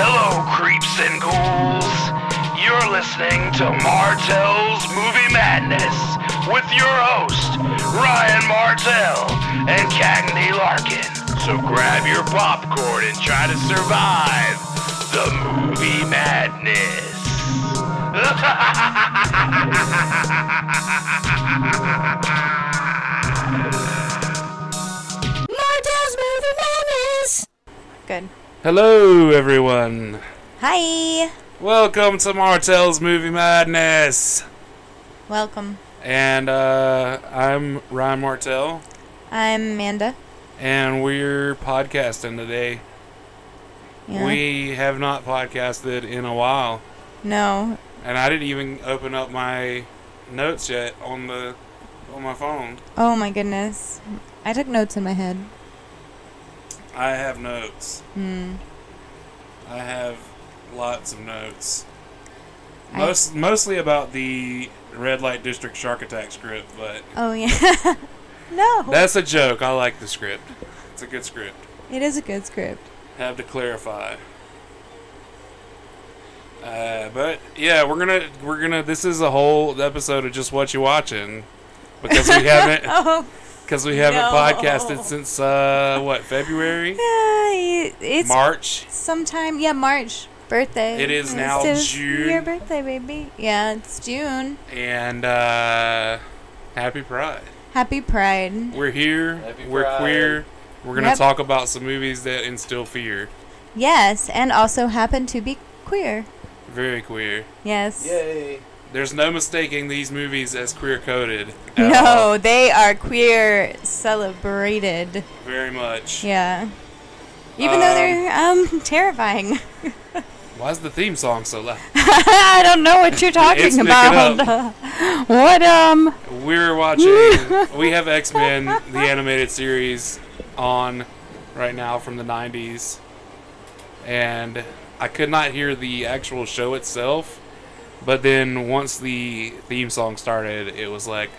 Hello, creeps and ghouls. You're listening to Martell's Movie Madness with your host, Ryan Martell and Cagney Larkin. So grab your popcorn and try to survive the movie madness. Martell's Movie Madness. Good. Hello, everyone. Hi. Welcome to Martell's Movie Madness. Welcome. And uh, I'm Ryan Martell, I'm Amanda. and we're podcasting today. Yeah. We have not podcasted in a while, no. and I didn't even open up my notes yet on the on my phone. Oh my goodness. I took notes in my head. I have notes. Hmm. I have lots of notes. I- Most mostly about the Red Light District Shark Attack script, but Oh yeah. no. that's a joke. I like the script. It's a good script. it is a good script. have to clarify. Uh, but yeah, we're gonna we're gonna. This is a whole episode of just what you watching because we haven't Oh. Because we haven't No. podcasted since uh what February Yeah, it's March. sometime. Yeah, March. Birthday. It is now just June. Your birthday, baby. Yeah, it's June. And uh, happy Pride. Happy Pride. We're here. Happy we're Pride. queer. We're gonna Yep. talk about some movies that instill fear. Yes, and also happen to be queer. Very queer. Yes. Yay. There's no mistaking these movies as queer coded. No, they are queer celebrated. Very much. Yeah. Even though Um, they're um terrifying. Why is the theme song so loud? I don't know what you're talking about. what um We're watching. we have X Men, the animated series, on right now from the 90s. And I could not hear the actual show itself. But then once the theme song started, it was like,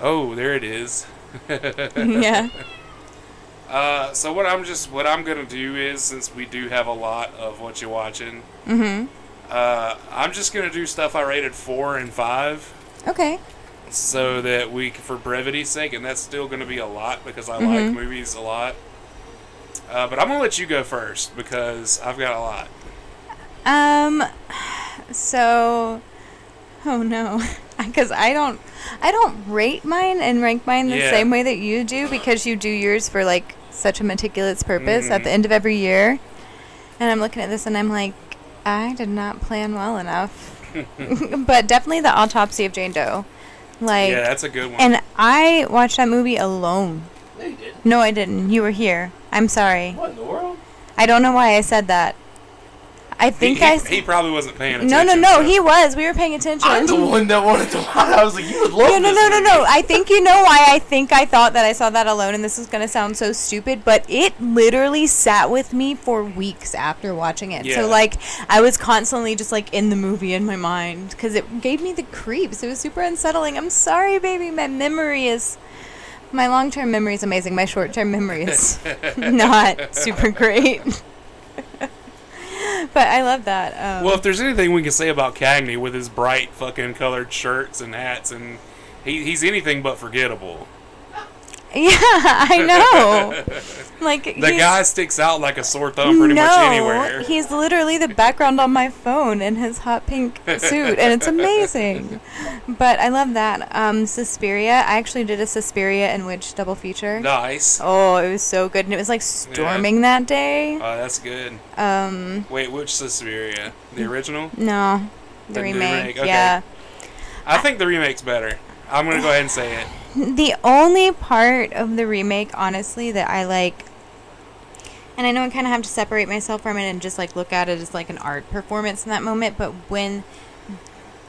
oh, there it is. Yeah. Uh, so what I'm just what I'm gonna do is since we do have a lot of what you're watching, mm-hmm. uh, I'm just gonna do stuff I rated four and five. Okay. so that we, for brevity's sake, and that's still going to be a lot because I Mhm. like movies a lot. Uh, but I'm gonna let you go first because I've got a lot. Um so oh no. Cuz I don't I don't rate mine and rank mine the Yeah. same way that you do because you do yours for like such a meticulous purpose at Mhm. the end of every year. And I'm looking at this and I'm like I did not plan well enough. but definitely the autopsy of Jane Doe. Like yeah, that's a good one. and I watched that movie alone. No, you didn't. No, I didn't. You were here. I'm sorry. What in the world? I don't know why I said that. I think he, I. s- he probably wasn't paying attention. no, no, no. He was. We were paying attention. I'm the one that wanted to watch. I was like, you would love No, no, this no, no, no. movie. I think you know why I think I thought that I saw that alone, and this is going to sound so stupid, but it literally sat with me for weeks after watching it. Yeah. So, like, I was constantly just, like, in the movie in my mind because it gave me the creeps. It was super unsettling. I'm sorry, baby. My memory is. My long term memory is amazing. My short term memory is not super great. but I love that. Um, Well, if there's anything we can say about Cagney with his bright fucking colored shirts and hats, and he, he's anything but forgettable. yeah, I know. like The guy sticks out like a sore thumb pretty no, much anywhere. he's literally the background on my phone in his hot pink suit, and it's amazing. But I love that. Um, Suspiria. I actually did a Suspiria and Witch double feature. nice. Oh, it was so good, and it was like storming that day. Oh, that's good. Um, Wait, which Suspiria? The original? no, the, The remake. remake, okay. Yeah. I think the remake's better. I'm gonna go ahead and say it. The only part of the remake, honestly, that I like, and I know I kind of have to separate myself from it and just like look at it as like an art performance in that moment, but when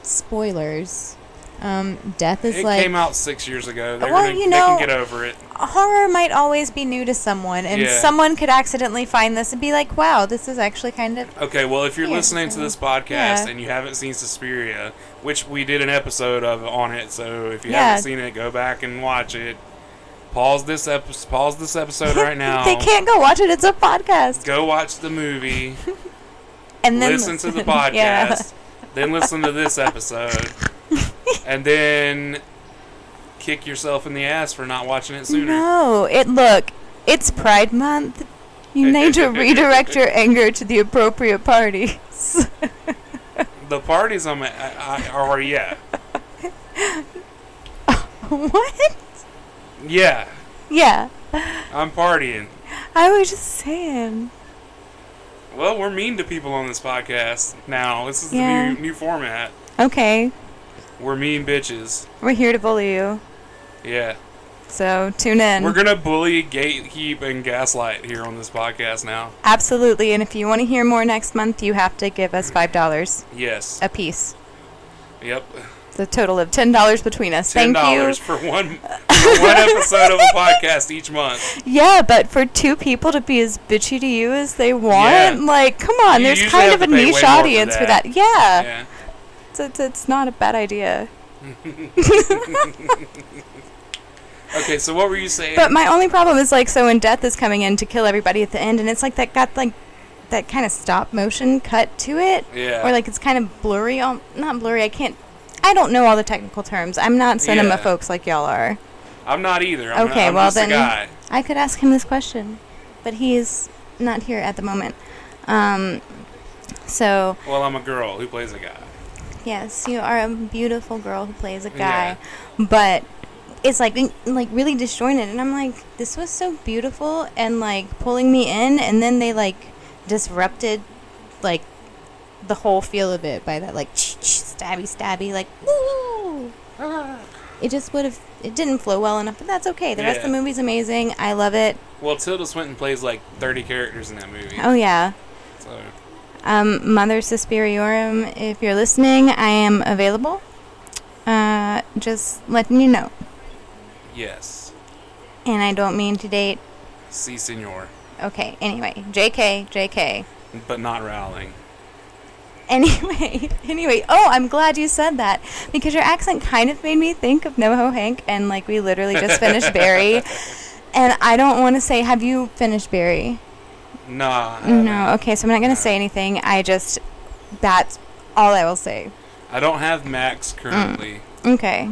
spoilers, um, death is It like came out six years ago. They're Well, gonna, you they know- can get over it. horror might always be new to someone, and Yeah. someone could accidentally find this and be like, "Wow, this is actually kind of." Okay, well, if you're listening to this podcast yeah. and you haven't seen Suspiria, which we did an episode of on it, so if you Yeah. haven't seen it, go back and watch it. Pause this episode. Pause this episode right now. they can't go watch it. It's a podcast. Go watch the movie. and then listen to the Yeah. podcast, then listen to this episode, and then kick yourself in the ass for not watching it sooner. No, it look. It's Pride Month. You need to redirect your anger to the appropriate parties. The parties I'm at are yeah, what? yeah. Yeah, I'm partying. I was just saying. Well, we're mean to people on this podcast now. This is Yeah. the new new format. Okay, We're mean bitches. we're here to bully you, Yeah. So tune in. We're gonna bully, gatekeep, and gaslight here on this podcast now. Absolutely, and if you want to hear more next month, you have to give us five dollars Yes. a piece. Yep. The total of ten dollars between us. Ten Thank you. dollars for one for one episode of a podcast each month. Yeah, but for two people to be as bitchy to you as they want, Yeah. like, come on, You there's kind of a to pay way niche for audience for that. that. Yeah, Yeah. It's, it's, it's not a bad idea. Okay, so what were you saying? But my only problem is like, so when death is coming in to kill everybody at the end, and it's like that got like that kind of stop motion cut to it, yeah. or like it's kind of blurry. al- Not blurry. I can't. I don't know all the technical terms. I'm not cinema Yeah. folks like y'all are. I'm not either. I'm, Okay, I'm well just then- guy. I could ask him this question, but he's not here at the moment. Um, so Well, I'm a girl who plays a guy. yes, you are a beautiful girl who plays a guy, but it's like like really disjointed, and I'm like, this was so beautiful and like pulling me in, and then they like disrupted like the whole feel of it by that like stabby stabby like woo. It just would have. It didn't flow well enough, but that's okay. The rest of the movie's amazing. I love it. Well, Tilda Swinton plays like 30 characters in that movie. Oh yeah. So, Um, Mother Suspiriorum, if you're listening, I am available. Uh, just letting you know. Yes. And I don't mean to date. Si, senor. Okay, anyway. JK, JK. But not Rowling. Anyway, anyway. Oh, I'm glad you said that because your accent kind of made me think of NoHo Hank, and like we literally just finished Barry. And I don't want to say, have you finished Barry? Nah. No. Okay, so I'm not going to say anything. I just, that's all I will say. I don't have Max currently. Mm, okay.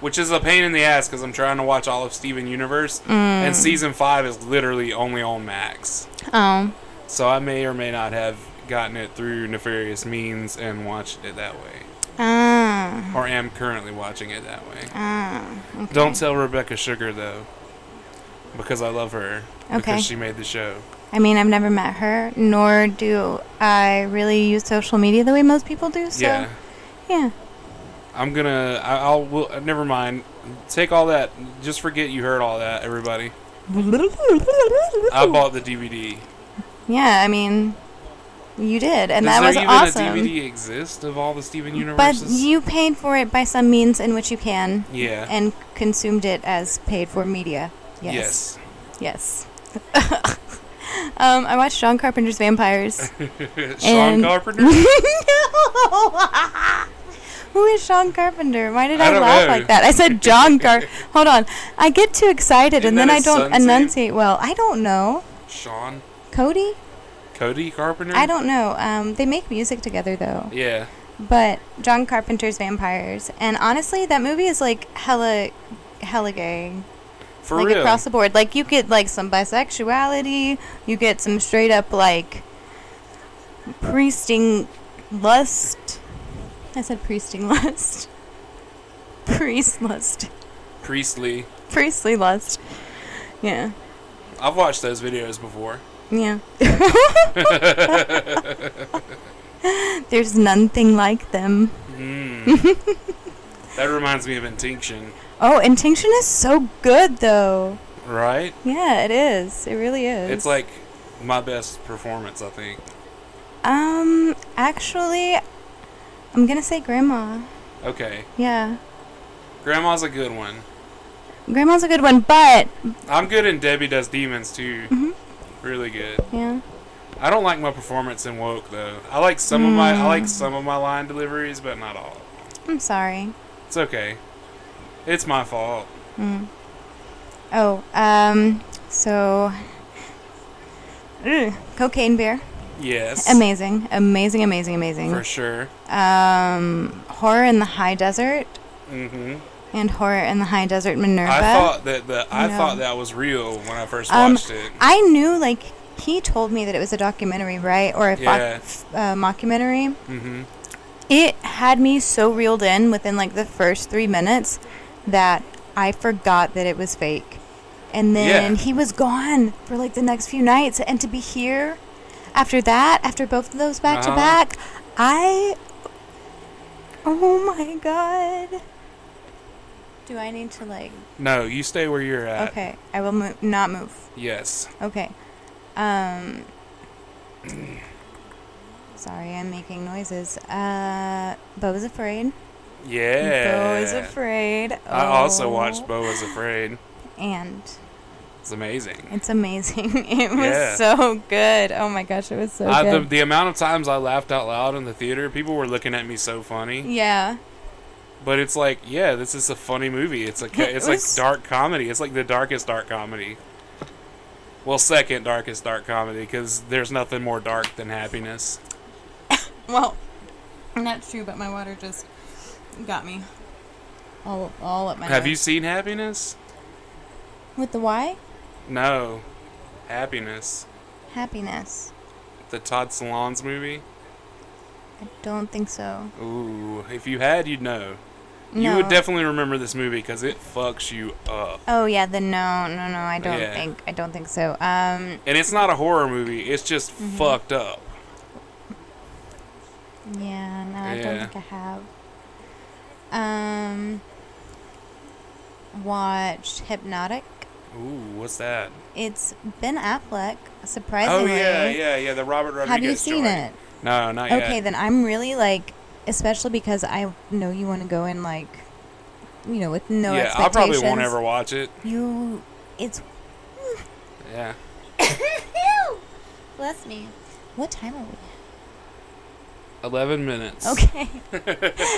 Which is a pain in the ass because I'm trying to watch all of Steven Universe. Mm. And season 5 is literally only on Max. Um. So I may or may not have gotten it through nefarious means and watched it that way. Ah. Or am currently watching it that way. Ah. Okay. Don't tell Rebecca Sugar though. Because I love her. Okay. Because she made the show. I mean, I've never met her, nor do I really use social media the way most people do. So, yeah. yeah. I'm gonna. I, I'll. Will, uh, never mind. Take all that. Just forget you heard all that, everybody. I bought the DVD. Yeah, I mean, you did, and Does that there was even awesome. a DVD exist of all the Steven But you paid for it by some means in which you can, yeah. and consumed it as paid for media. Yes. yes. Yes. um, I watched John Carpenter's Vampires. Sean Carpenter. Who is Sean Carpenter? Why did I I, laugh know. like that? I said John Car. Hold on. I get too excited Isn't and then I don't son's name? enunciate well. I don't know. Sean. Cody? Cody Carpenter. I don't know. Um, they make music together though. Yeah. But John Carpenter's Vampires, and honestly, that movie is like hella, hella gay. For like real. across the board. Like you get like some bisexuality, you get some straight up like priesting lust. I said priesting lust. Priest lust. Priestly. Priestly lust. Yeah. I've watched those videos before. Yeah. There's nothing like them. Mm. that reminds me of Intinction, Oh, Intinction is so good though. right? Yeah, it is. It really is. It's like my best performance, I think. Um, actually, I'm gonna say Grandma. Okay. Yeah. Grandma's a good one. Grandma's a good one, but I'm good in Debbie Does Demons too. Mhm. Really good. yeah. I don't like my performance in Woke though. I like some of my I Mm. like some of my line deliveries, but not all. I'm sorry. It's okay. It's my fault. Mm. Oh, um, so Ugh, Cocaine Bear. Yes. Amazing, amazing, amazing, amazing. For sure. Um, horror in the high desert hmm and horror in the high desert Minerva. I thought that the I No. thought that was real when I first Um, watched it. I knew like he told me that it was a documentary, right, or a Yeah. f- uh, mockumentary. hmm It had me so reeled in within like the first three minutes that I forgot that it was fake. And then Yeah. he was gone for like the next few nights, and to be here after that, after both of those back to Uh-huh. back, I. Oh my god. Do I need to like? No, you stay where you're at. Okay, I will move. Not move. Yes. Okay. Um. Sorry, I'm making noises. Uh, Beau is afraid. Yeah. Beau is afraid. I also Oh. watched Beau is Afraid. And It's amazing. it's amazing. it was Yeah. so good. Oh my gosh, it was so I, the, good. the amount of times I laughed out loud in the theater, people were looking at me so funny. yeah. But it's like, yeah, this is a funny movie. It's like It it's like dark comedy. It's like the darkest dark comedy. Well, second darkest dark comedy because there's nothing more dark than happiness. Well, that's true, but my water just got me all all up my. Have you seen Happiness? with the Y? No, Happiness, Happiness. the Todd Solondz movie. I don't think so. Ooh, if you had, you'd know. No. You would definitely remember this movie because it fucks you up. Oh yeah, the no, no, no. I don't Yeah. think. I don't think so. Um, And it's not a horror movie. It's just Mm-hmm. fucked up. yeah, no, I don't think I have. Um, watched Hypnotic. Ooh, what's that? It's Ben Affleck. surprisingly. Oh Surprisingly. yeah, yeah, yeah. The Robert Rodriguez. Have you seen joint. it? No, not yet. Okay, then I'm really like, especially because I know you want to go in like, you know, with no yeah, I probably won't ever watch it. You, it's. Yeah. Bless me. What time are we? Eleven minutes. Okay.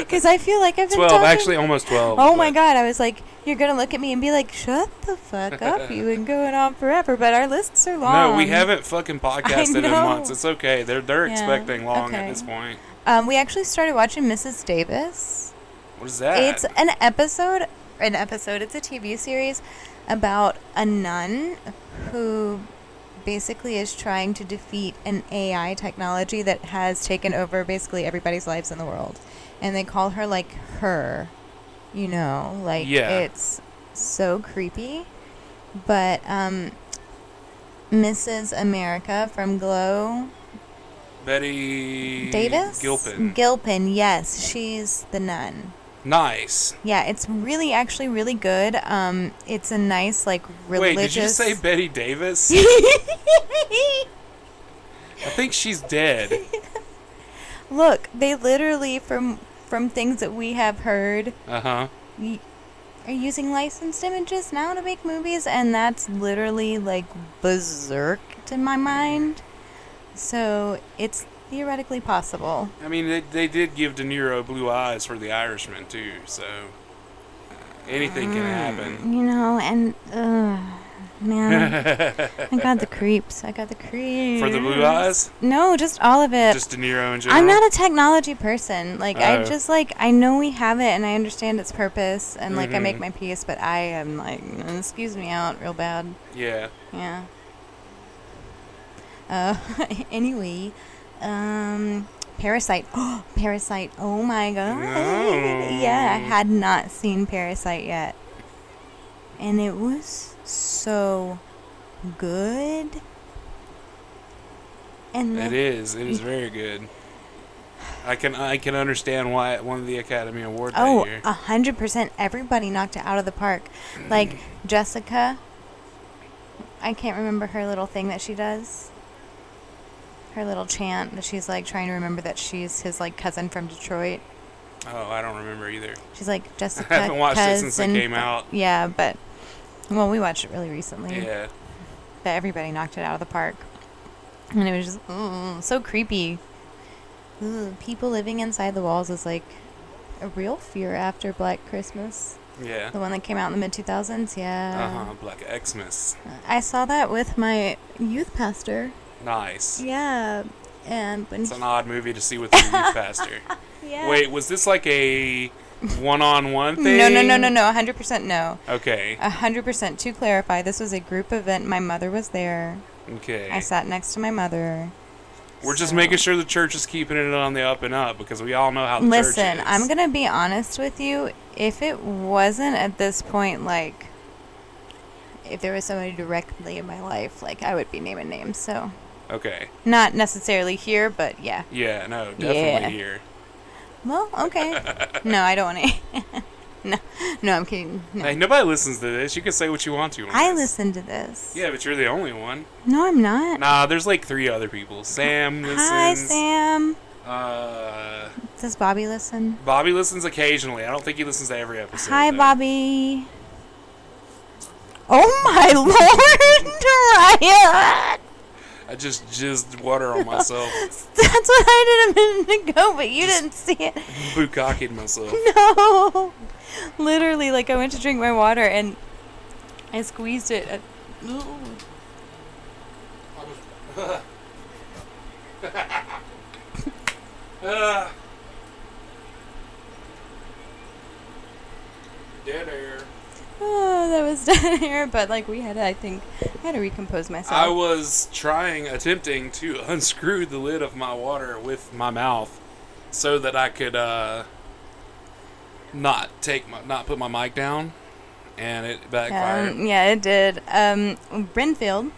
Because I feel like I've been Twelve, talking- actually, almost twelve. Oh my god! I was like, you're gonna look at me and be like, "Shut the fuck up! You've been going on forever." But our lists are long. No, we haven't fucking podcasted in months. It's okay. They're they're Yeah, expecting long at this point. Um, we actually started watching Mrs. Davis. What is that? It's an episode. An episode. It's a TV series about a nun who basically is trying to defeat an AI technology that has taken over basically everybody's lives in the world, and they call her like her. You know, like Yeah. it's so creepy. But um, Mrs. America from Glow Betty Davis Gilpin. Gilpin, yes, she's the nun. Nice. Yeah, it's really actually really good. Um, it's a nice like religious. Wait, did you say Betty Davis? I think she's dead. Look, they literally from from things that we have heard Uh huh. y- are using licensed images now to make movies, and that's literally like berserk in my mind. So it's theoretically possible. I mean, they, they did give De Niro blue eyes for The Irishman too, so anything can happen. You know, and uh, man, I got the creeps. I got the creeps For the blue eyes, No, just all of it. just De Niro in general. I'm not a technology person. Like I Oh. just like I know we have it and I understand its purpose and like I make my peace, but I am like mm, excuse me out real bad. Yeah. Yeah. Uh anyway, um Parasite. Oh, Parasite. Oh my god. yeah, I had not seen Parasite yet. And it was so good. And It is. It is very good. I can I can understand why it won the Academy Award Oh, a hundred percent. Everybody knocked it out of the park. Like Jessica. I can't remember her little thing that she does. Her little chant that she's like trying to remember that she's his like cousin from Detroit. Oh, I don't remember either. She's like Jessica. I haven't watched it since it came out. Yeah, but well, we watched it really recently. Yeah. But everybody knocked it out of the park, and it was just mm, so creepy. Ugh, people living inside the walls is like a real fear after Black Christmas. Yeah. The one that came out in the mid 2000s, yeah. Uh huh. Black Xmas. I saw that with my youth pastor. Nice. Yeah. And when It's an odd movie to see with your youth pastor. yeah. Wait, was this like a one-on-one thing? No, no, no, no, no. 100% no. Okay. 100% to clarify, this was a group event. My mother was there. Okay. I sat next to my mother. We're just making sure the church is keeping it on the up and up because we all know how the Listen, church is. Listen, I'm going to be honest with you. If it wasn't at this point, like, if there was somebody directly in my life, like, I would be naming names. So, Okay. not necessarily here, but yeah. Yeah, no, definitely Yeah. here. Well, okay. no, I don't want to. no, no, I'm kidding. No. Hey, nobody listens to this. You can say what you want to. I this. listen to this. Yeah, but you're the only one. No, I'm not. Nah, there's like three other people. Sam listens. Hi, Sam. Uh, Does Bobby listen? Bobby listens occasionally. I don't think he listens to every episode. Hi, though. Bobby. Oh my lord, Ryan! I just jizzed water on myself, That's what I did a minute ago, but you didn't see it. bukkake myself. No, literally, like I went to drink my water and I squeezed it. At. Dead air. Oh, that was down here, but like we had, to, I think, I had to recompose myself. I was trying, attempting to unscrew the lid of my water with my mouth, so that I could uh, not take my, not put my mic down, and it backfired. Um, yeah, it did. Um, Renfield.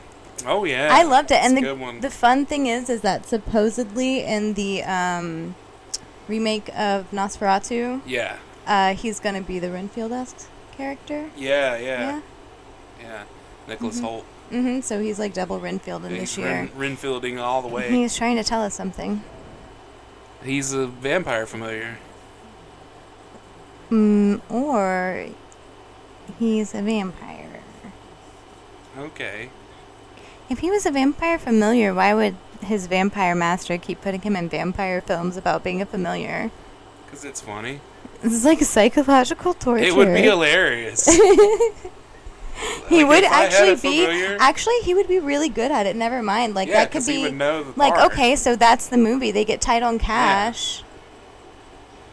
oh yeah, I loved it, It's and the the fun thing is, is that supposedly in the um, remake of Nosferatu, yeah, uh, he's gonna be the Renfield-esque character. yeah, yeah, Yeah. yeah. Nicholas Hoult, Mm-hmm. So he's like double Renfield in this year. Ren, Renfielding all the way. He's trying to tell us something. He's a vampire familiar. Mm, or he's a vampire. Okay. If he was a vampire familiar, why would his vampire master keep putting him in vampire films about being a familiar? Because it's funny. This is like a psychological torture. It would be hilarious. he Like, would if I had actually be. familiar- Actually, he would be really good at it. Never mind. Like yeah, that could be. would know the Like part. okay, so that's the movie. They get tight on cash.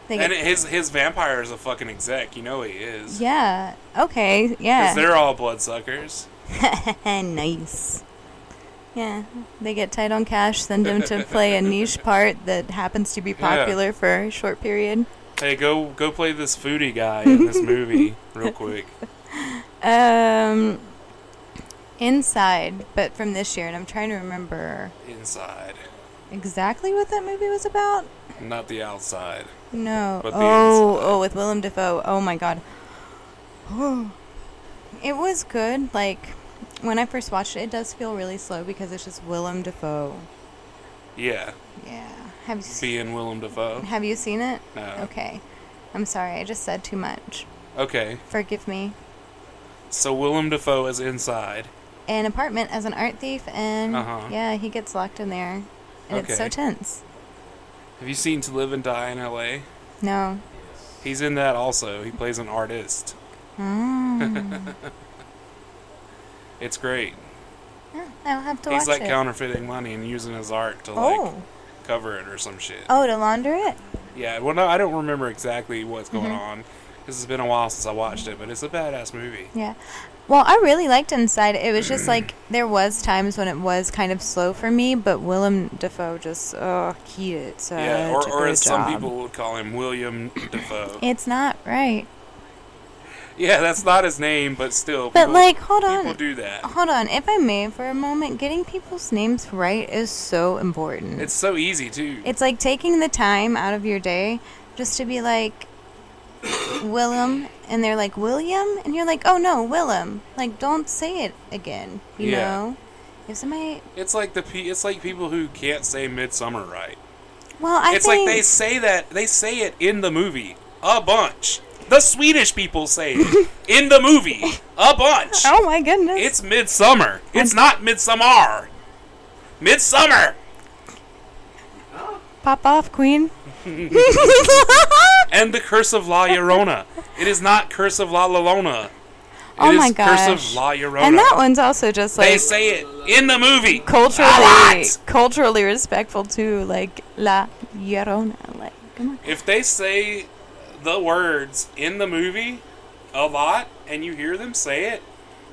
They And his his vampire is a fucking exec. You know he is. yeah. Okay. Yeah. Because they're all bloodsuckers. nice. Yeah, they get tight on cash, send him to play a niche part that happens to be Yeah. popular for a short period. Hey, go go play this foodie guy in this movie real quick. Um, Inside, but from this year, and I'm trying to remember Inside, exactly what that movie was about. not the outside. No. But the oh, inside. oh, with Willem Dafoe. Oh my God. it was good. Like when I first watched it, it does feel really slow because it's just Willem Dafoe. Yeah, Yeah. Have you se- being Willem Dafoe. Have you seen it? No. Okay. I'm sorry. I just said too much. Okay, Forgive me. so Willem Dafoe is inside. An apartment as an art thief, and Uh-huh. yeah, he gets locked in there, and it's so tense. Have you seen To Live and Die in L.A.? No. He's in that also. He plays an artist. Mm. It's great. I'll have to He's like it. counterfeiting money and using his art to like oh. Cover it or some shit. Oh, to launder it? Yeah, well, no, I don't remember exactly what's going Mhm. on. This has been a while since I watched it, but it's a badass movie. Yeah. Well, I really liked Inside. It was just like there was times when it was kind of slow for me, but Willem Dafoe just oh he did such yeah, or, or as some people would call him, William Defoe. It's not right. Yeah, that's not his name, but still. But people, like, hold on. people do that. Hold on, if I may for a moment, getting people's names right is so important. It's so easy too. It's like taking the time out of your day just to be like Willem and they're like William and you're like, "Oh no, Willem." Like don't say it again, you Yeah. know? If somebody It's like the pe- it's like people who can't say midsummer right. Well, I it's think like they say that they say it in the movie a bunch. The Swedish people say it in the movie a bunch. Oh my goodness. It's midsummer. It's not midsummer. Midsummer. Pop off, Queen. And the Curse of La Llorona. It is not Curse of La Llorona. Oh my is Curse of La Llorona. And that one's also just like they say it in the movie. culturally culturally respectful too, like La Llorona. Like, come on. If they say the words in the movie a lot and you hear them say it,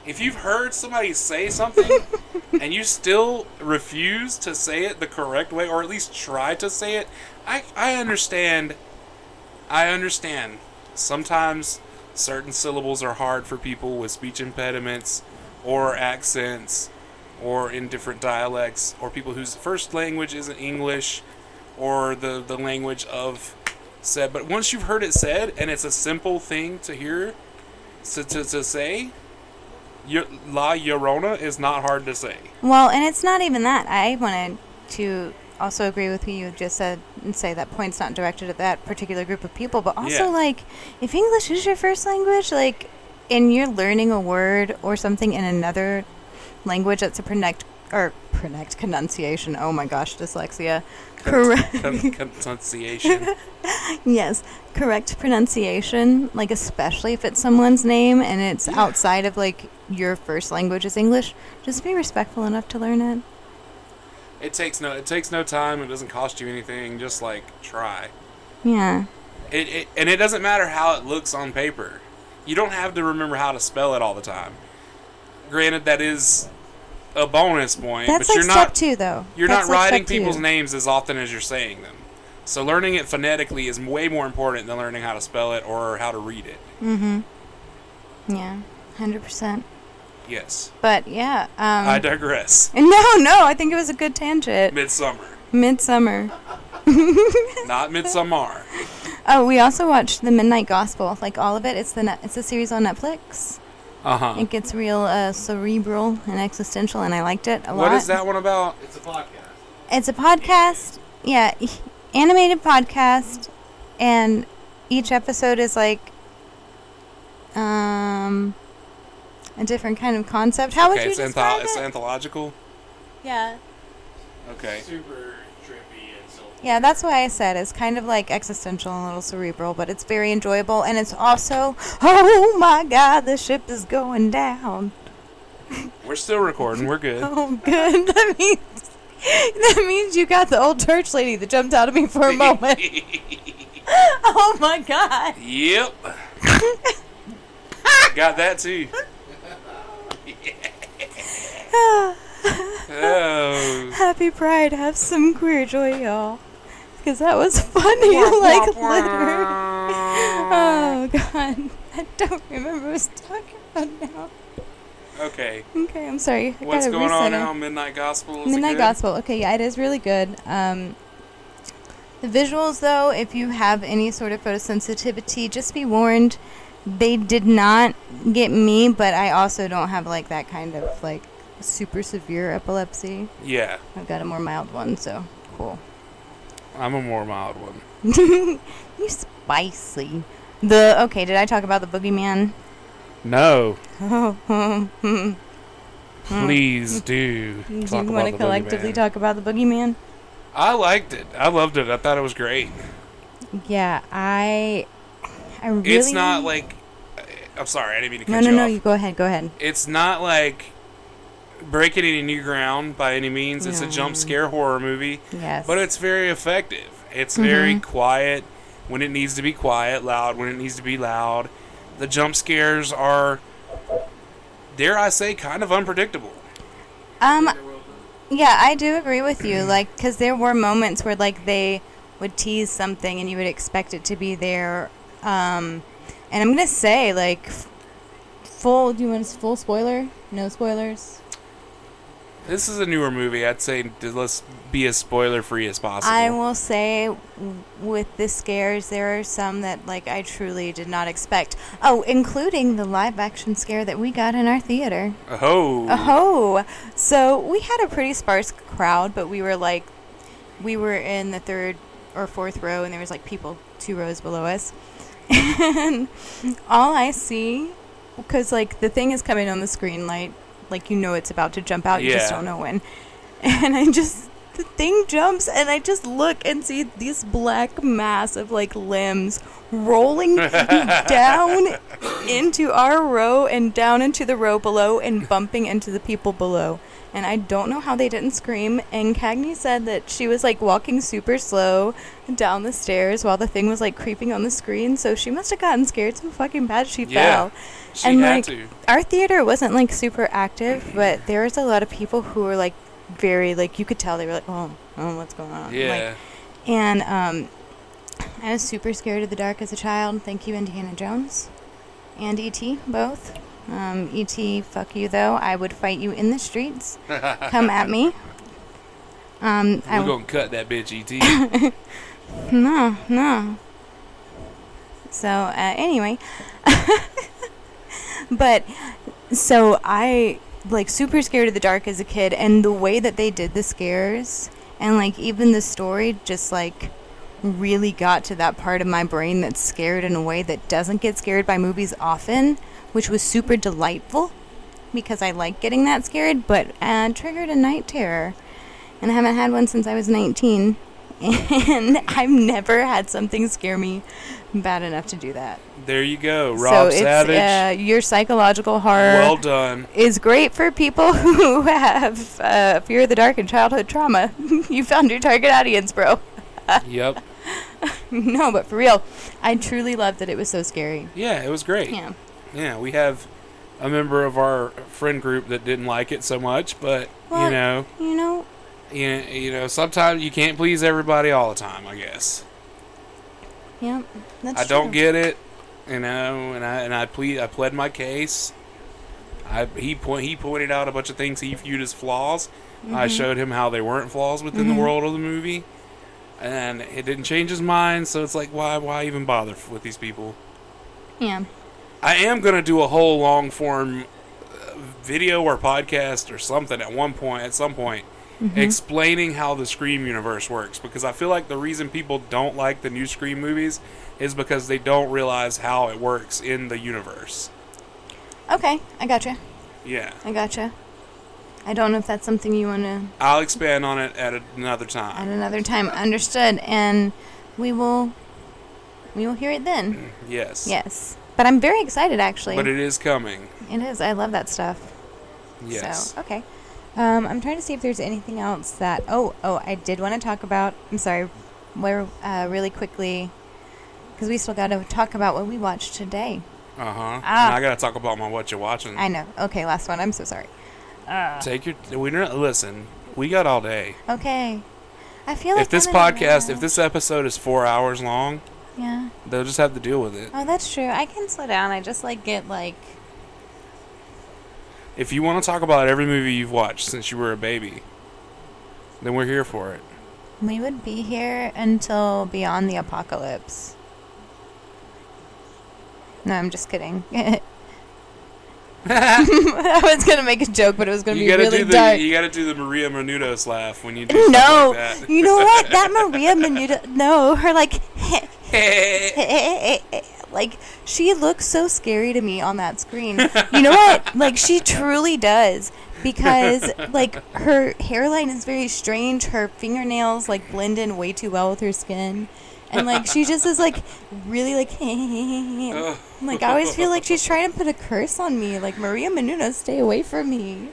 if you've heard somebody say something and you still refuse to say it the correct way or at least try to say it, I I understand I understand. Sometimes certain syllables are hard for people with speech impediments or accents or in different dialects or people whose first language isn't English or the, the language of said. But once you've heard it said and it's a simple thing to hear, to, to, to say, La Llorona is not hard to say. Well, and it's not even that. I wanted to also agree with what you just said and say that point's not directed at that particular group of people, but also Yeah. like if English is your first language, like and you're learning a word or something in another language that's a pronect or pronect pronunciation. Oh my gosh, dyslexia. Correct. Con- pronunciation. Yes, correct pronunciation, like especially if it's someone's name and it's outside of like your first language is English, just be respectful enough to learn it. It takes no it takes no time. It doesn't cost you anything. Just like try. Yeah. It, it and it doesn't matter how it looks on paper. You don't have to remember how to spell it all the time. Granted, that is a bonus point, That's but like you're step not two though. you're That's not like writing people's two. names as often as you're saying them. So learning it phonetically is way more important than learning how to spell it or how to read it. Mm-hmm. Yeah, hundred percent. Yes, But yeah. Um, I digress. no, no, I think it was a good tangent. Midsummer, Midsummer. not Midsummer. Oh, we also watched the Midnight Gospel, like all of it. It's the net, it's a series on Netflix. Uh huh. It gets real uh, cerebral and existential, and I liked it a lot. What is that one about? It's a podcast. It's a podcast. Yeah, animated podcast, and each episode is like um a different kind of concept. How would you it's, describe antho- it's anthological. yeah. Okay. Super trippy and so. Yeah, that's why I said it's kind of like existential and a little cerebral, but it's very enjoyable, and it's also, oh my God, the ship is going down. We're still recording. We're good. Oh, good. That means that means you got the old church lady that jumped out of me for a moment. oh my God. Yep. Got that too. oh. Happy Pride. Have some queer joy, y'all. Because that was funny. like, literally. Oh, God. I don't remember what I was talking about now. Okay. Okay, I'm sorry. I What's gotta going on reset it. now? Midnight Gospel. Is Midnight good? Gospel. Okay, yeah, it is really good. Um, the visuals, though, if you have any sort of photosensitivity, just be warned. They did not get me, but I also don't have like that kind of like super severe epilepsy. Yeah, I've got a more mild one, so cool. I'm a more mild one. You spicy. The okay, did I talk about the boogeyman? No, do please do. you want to collectively Boogeyman. talk about the boogeyman? I liked it. I loved it. I thought it was great. Yeah, I. I really. It's not like. I'm sorry, I didn't mean to No, no, no. You go ahead. Go ahead. It's not like breaking any new ground by any means. It's a jump scare horror movie, Yes. but it's very effective. It's very Mhm. quiet when it needs to be quiet, loud when it needs to be loud. The jump scares are, dare I say, kind of unpredictable. um. Yeah, I do agree with you. Like, because there were moments where like they would tease something and you would expect it to be there. Um, and I'm gonna say like, full. Do you want a full spoiler? No spoilers. This is a newer movie. I'd say let's be as spoiler free as possible. I will say, with the scares, there are some that like I truly did not expect. Oh, including the live action scare that we got in our theater. Oh. Oh, so we had a pretty sparse crowd, but we were like, we were in the third or fourth row, and there was like people two rows below us. And all I see, because like the thing is coming on the screen, like like you know it's about to jump out, you just don't know when. And I just the thing jumps, and I just look and see this black mass of like limbs rolling down into our row and down into the row below and bumping into the people below. And I don't know how they didn't scream. And Cagney said that she was like walking super slow down the stairs while the thing was like creeping on the screen. So she must have gotten scared so fucking bad she Yeah, fell. She and had like to. our theater wasn't like super active, but there was a lot of people who were like very like you could tell they were like, oh, oh what's going on? Like, Yeah. and um, I was super scared of the dark as a child. Thank you, Indiana Jones and E.T. both. Um, E.T. Fuck you though. I would fight you in the streets. Come at me. Um, We're w- gonna cut that bitch, E ET. no, no. So uh, anyway, but so I like super scared of the dark as a kid, and the way that they did the scares, and like even the story, just like really got to that part of my brain that's scared in a way that doesn't get scared by movies often, which was super delightful because I like getting that scared, but uh, triggered a night terror, and I haven't had one since I was 19 and I've never had something scare me bad enough to do that. There you go, so Rob it's Savage. Uh, your psychological horror well done. is great for people who have uh, fear of the dark and childhood trauma. you found your target audience, bro. yep. no, but for real, I truly loved that it was so scary. Yeah, it was great. Yeah. Yeah, we have a member of our friend group that didn't like it so much, but Well, you know, You know, you, you know, sometimes you can't please everybody all the time. I guess yeah, that's I don't true. get it, you know, and I and I plead, I pled my case. I he point he pointed out a bunch of things he viewed as flaws. Mm-hmm. I showed him how they weren't flaws within the world of the movie, and it didn't change his mind. So it's like, why why even bother with these people? Yeah. I am gonna do a whole long form uh, video or podcast or something at one point, at some point, Mm-hmm. explaining how the Scream universe works. Because I feel like the reason people don't like the new Scream movies is because they don't realize how it works in the universe. Okay, I gotcha. Yeah, I gotcha. I don't know if that's something you want to I'll expand on it at another time. at another time. Understood, and we will we will hear it then. Mm, yes. Yes, but I'm very excited actually. But it is coming. it is. I love that stuff. Yes. So okay. Um, I'm trying to see if there's anything else that. Oh, oh, I did want to talk about. I'm sorry, where uh, really quickly, because we still got to talk about what we watched today. Uh huh. Ah. I gotta talk about my what you're watching. I know. Okay, last one. I'm so sorry. Take your. We don't listen. We got all day. Okay. I feel like if this I'm in a podcast, if this episode is four hours long, yeah. they'll just have to deal with it. Oh, that's true. I can slow down. I just like get like. If you want to talk about every movie you've watched since you were a baby, then we're here for it. We would be here until beyond the apocalypse. No, I'm just kidding. I was gonna make a joke, but it was gonna You be really do the dark. you gotta do the Maria Menounos laugh when you do no, like you know what? That Maria Menuda, no, her like, like she looks so scary to me on that screen. You know what? Like she truly does because like her hairline is very strange. Her fingernails like blend in way too well with her skin. And like she just is like really like like I always feel like she's trying to put a curse on me. Like Maria Menounos, stay away from me.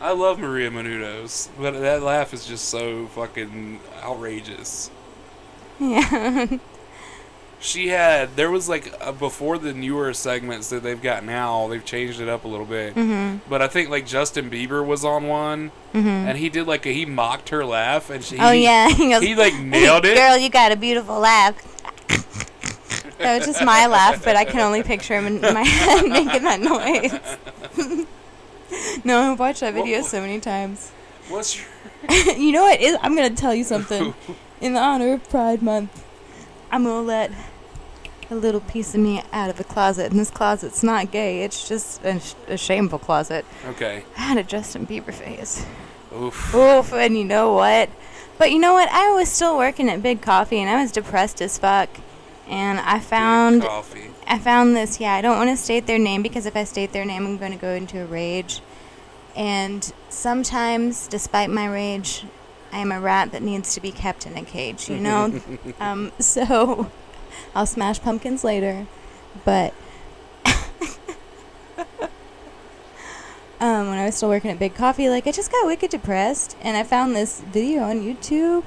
I love Maria Menounos, but that laugh is just so fucking outrageous. Yeah. She had there was like uh, before the newer segments that they've got now, they've changed it up a little bit. Mm-hmm. But I think like Justin Bieber was on one, and he did like a, he mocked her laugh, and she Oh he, yeah. He, goes, he like nailed it. Girl, you got a beautiful laugh. that was just my laugh, but I can only picture him in my head making that noise. no, I've watched that video so many times. What's your you know what? Is, I'm gonna tell you something. In the honor of Pride Month, I'm gonna let a little piece of me out of the closet. And this closet's not gay. It's just a, sh- a shameful closet. okay? I had a Justin Bieber face. Oof. Oof, and you know what? But you know what? I was still working at Big Coffee and I was depressed as fuck. And I found coffee. I found this, yeah, I don't want to state their name because if I state their name I'm going to go into a rage. And sometimes, despite my rage, I am a rat that needs to be kept in a cage, you know? um, so I'll smash pumpkins later. But um, when I was still working at Big Coffee, like I just got wicked depressed, and I found this video on YouTube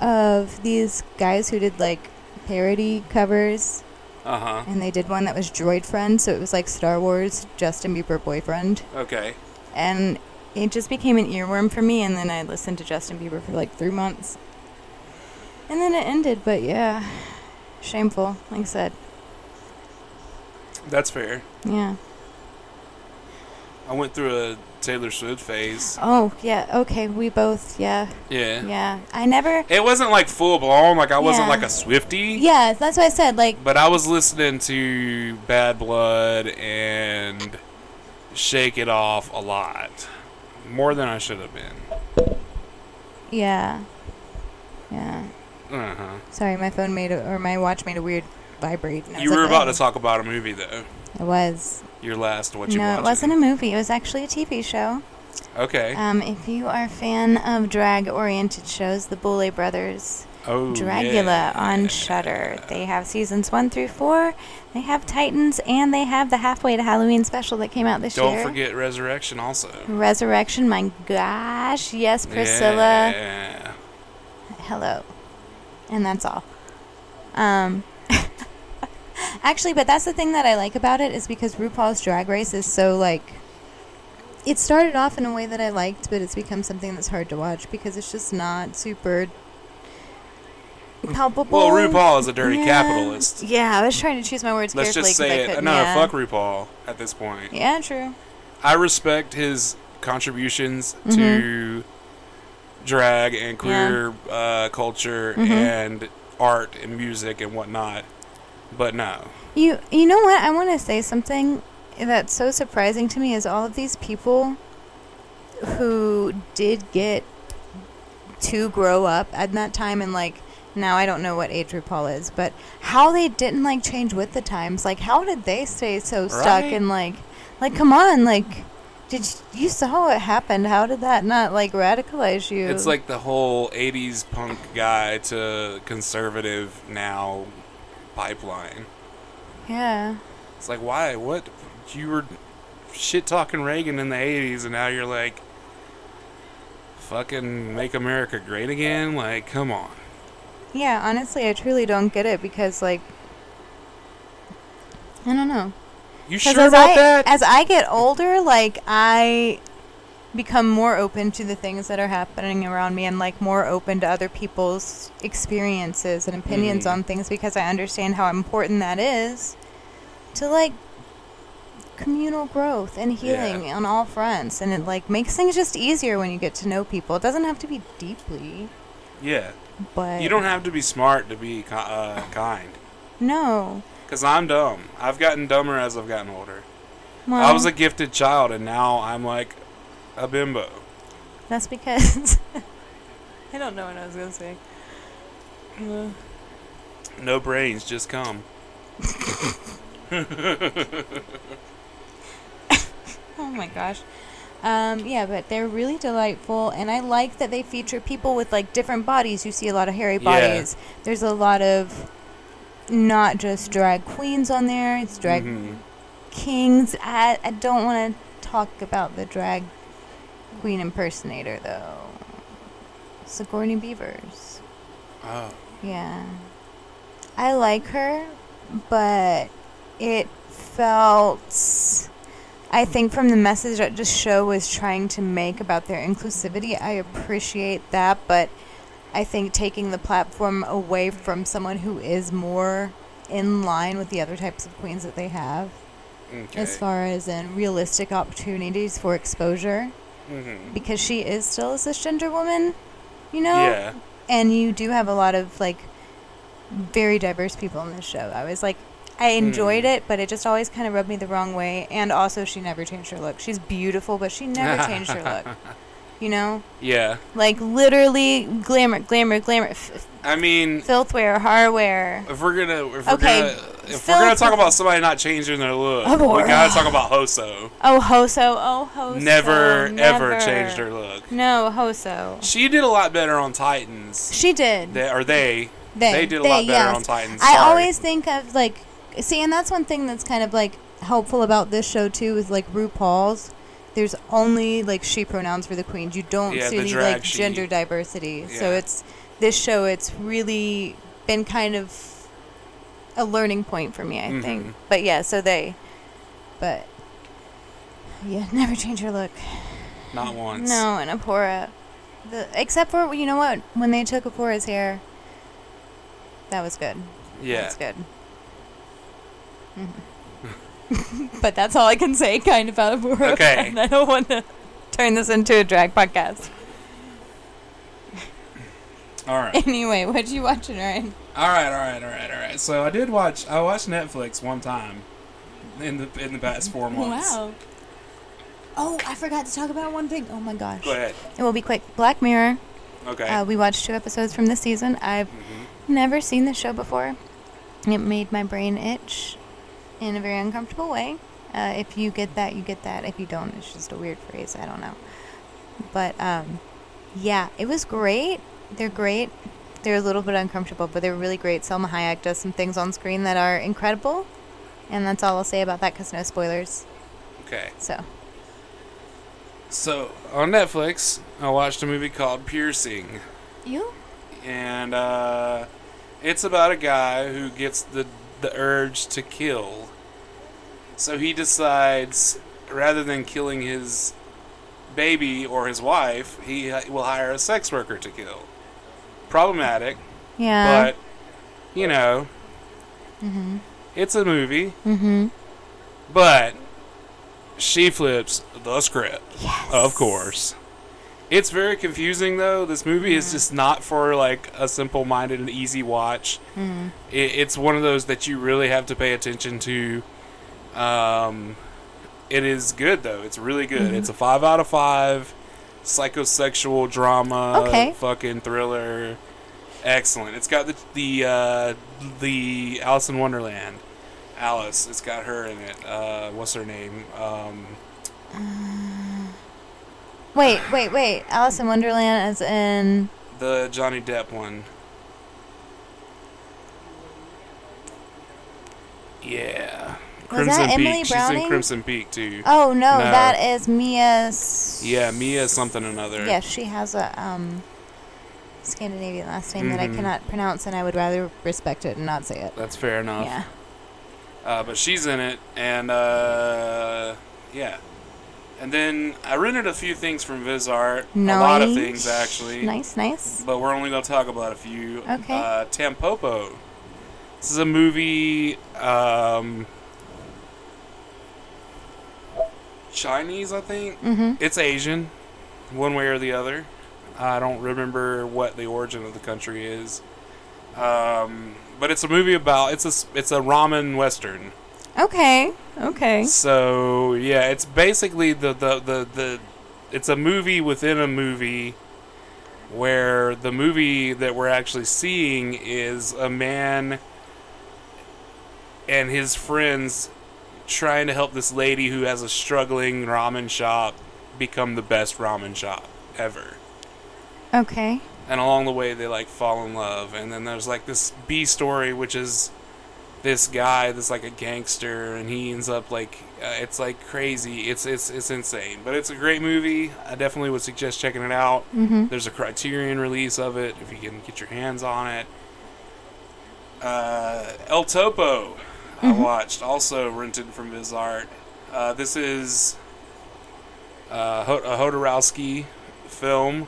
of these guys who did like parody covers, Uh huh. and they did one that was Droid Friend, so it was like Star Wars Justin Bieber boyfriend, Okay. and it just became an earworm for me. And then I listened to Justin Bieber for like three months, and then it ended. But yeah, shameful. Like I said, That's fair. yeah. I went through a Taylor Swift phase. Oh yeah. Okay, we both. Yeah. Yeah. Yeah. I never. It wasn't like full blown. Like I wasn't Yeah. like a Swifty. Yeah, that's what I said. Like, But I was listening to Bad Blood and Shake It Off a lot. More than I should have been. yeah, yeah. Uh huh. Sorry, my phone made a, or my watch made a weird vibrate. You were like, about "Oh." to talk about a movie though. It was. Your last what you no, watched? it wasn't a movie. It was actually a TV show. Okay. Um, if you are a fan of drag-oriented shows, the Boulet Brothers, oh. Dragula yeah. on Shudder. They have seasons one through four. They have Titans, and they have the Halfway to Halloween special that came out this year. Don't forget Resurrection also. Resurrection. My gosh, yes, Priscilla. Yeah. hello and that's all um actually but that's the thing that i like about it is because rupaul's drag race is so like it started off in a way that i liked but it's become something that's hard to watch because it's just not super palpable Well, RuPaul is a dirty Yeah. capitalist. yeah i was trying to choose my words Let's carefully just 'cause I say it. No, yeah. fuck RuPaul at this point. yeah true I respect his contributions Mm-hmm. to drag and queer uh, culture Mhm. and art and music and whatnot. But no. You you know what? I want to say something that's so surprising to me is all of these people who did get to grow up at that time and like now I don't know what age RuPaul is, but how they didn't like change with the times. Like how did they stay so stuck Right. and like like come on, like did you, you saw what happened? How did that not like radicalize you? It's like the whole 80s punk guy to conservative now pipeline. yeah. It's like, why? What? You were shit talking Reagan in the 80s and now you're like, fucking make America great again? Like, come on. Yeah, honestly, I truly don't get it because like I don't know. You sure about I, that? As I get older, like I become more open to the things that are happening around me and like more open to other people's experiences and opinions Mhm. on things because I understand how important that is to like communal growth and healing on all fronts and it like makes things just easier when you get to know people. It doesn't have to be deeply, yeah. but You don't have to be smart to be uh, kind. No. Because I'm dumb. I've gotten dumber as I've gotten older. Well, I was a gifted child, and now I'm like a bimbo. That's because I don't know what I was gonna say. Uh, No brains, just come. oh my gosh. Um, yeah, but they're really delightful, and I like that they feature people with like different bodies. You see a lot of hairy Yeah. bodies. There's a lot of not just drag queens on there. It's drag Mhm. kings. I, I don't want to talk about the drag queen impersonator though. Sigourney Beavers. Oh. Yeah. I like her, but it felt. I think from the message that this show was trying to make about their inclusivity, I appreciate that, but I think taking the platform away from someone who is more in line with the other types of queens that they have, Okay. as far as in realistic opportunities for exposure, Mhm. because she is still a cisgender woman, you know? Yeah. and you do have a lot of like very diverse people in this show. I was like, I enjoyed Hmm. it, but it just always kind of rubbed me the wrong way. And also, she never changed her look. She's beautiful, but she never changed her look. You know, Yeah. like literally glamour, glamour, glamour, f- I mean, filthware, hardware. if we're gonna if we're gonna if we're gonna talk about somebody not changing their look, Oh, we gotta talk about Hoso. Oh, Hoso. Oh, Hoso. Never, ever changed her look. No, Hoso. She did a lot better on Titans. She did. They, or they, They, they did a lot better yes. on Titans. I always think of like, see, and that's one thing that's kind of like helpful about this show too is like RuPaul's. There's only like she pronouns for the queens. You don't Yeah, see any like she. gender diversity. So it's this show. It's really been kind of a learning point for me, I Mhm. think. But yeah, so they, but yeah, never change your look. not once. No, and Abhora, the except for you know what when they took Abhora's hair, that was good. Yeah. That's good. Mhm. but that's all I can say, kind of out about Abhora. Okay. and I don't want to turn this into a drag podcast. All right. Anyway, what you watching, Ryan? All right. All right. All right. All right. So I did watch. I watched Netflix one time in the in the past four months. Wow. Oh, I forgot to talk about one thing. Oh my gosh. Go ahead. It will be quick. Black Mirror. Okay. Uh, we watched two episodes from this season. I've Mhm. never seen the show before. It made my brain itch in a very uncomfortable way. Uh, if you get that, you get that. If you don't, it's just a weird phrase. I don't know. But um, yeah, it was great. They're great. They're a little bit uncomfortable, but they're really great. Salma Hayek does some things on screen that are incredible. And that's all I'll say about that because no spoilers. Okay. So, So on Netflix, I watched a movie called Piercing, you? and uh, it's about a guy who gets the the urge to kill. So he decides, rather than killing his baby or his wife, he will hire a sex worker to kill. Problematic, Yeah. but you know, mm-hmm. it's a movie. Mm-hmm. But she flips the script, Yes. of course. It's very confusing though. This movie is just not for like a simple-minded and easy watch. Mm-hmm. It, it's one of those that you really have to pay attention to. Um, it is good though. It's really good. Mhm. It's a five out of five. Psychosexual drama, Okay. fucking thriller. Excellent. It's got the the uh, the Alice in Wonderland. Alice. It's got her in it. Uh, what's her name? Um, Wait, wait, wait. Alice in Wonderland as in. the Johnny Depp one. Yeah. Was that Emily Peak. She's in Crimson Peak too. Oh no, No. that is Mia. S- Yeah, Mia something another. Yes, she has a um, Scandinavian last name that I Mhm. cannot pronounce, and I would rather respect it and not say it. That's fair enough. Yeah. Uh, but she's in it, and uh, yeah. And then I rented a few things from Visart. No, nice. A lot of things actually. Nice, nice. But we're only going to talk about a few. Okay. Uh, Tampopo. This is a movie. Um, Chinese, I think. Mm-hmm. It's Asian, one way or the other. I don't remember what the origin of the country is. Um, but it's a movie about it's a it's a ramen western. Okay. Okay. So yeah, it's basically the the the, the it's a movie within a movie where the movie that we're actually seeing is a man and his friends trying to help this lady who has a struggling ramen shop become the best ramen shop ever. Okay. And along the way they like fall in love. And then there's like this B story which is this guy that's like a gangster and he ends up like uh, it's like crazy. It's it's it's insane. But it's a great movie. I definitely would suggest checking it out. Mm-hmm. there's a criterion release of it if you can get your hands on it. Uh, el topo i Mhm. watched also rented from Visart uh, this is uh, a Jodorowsky film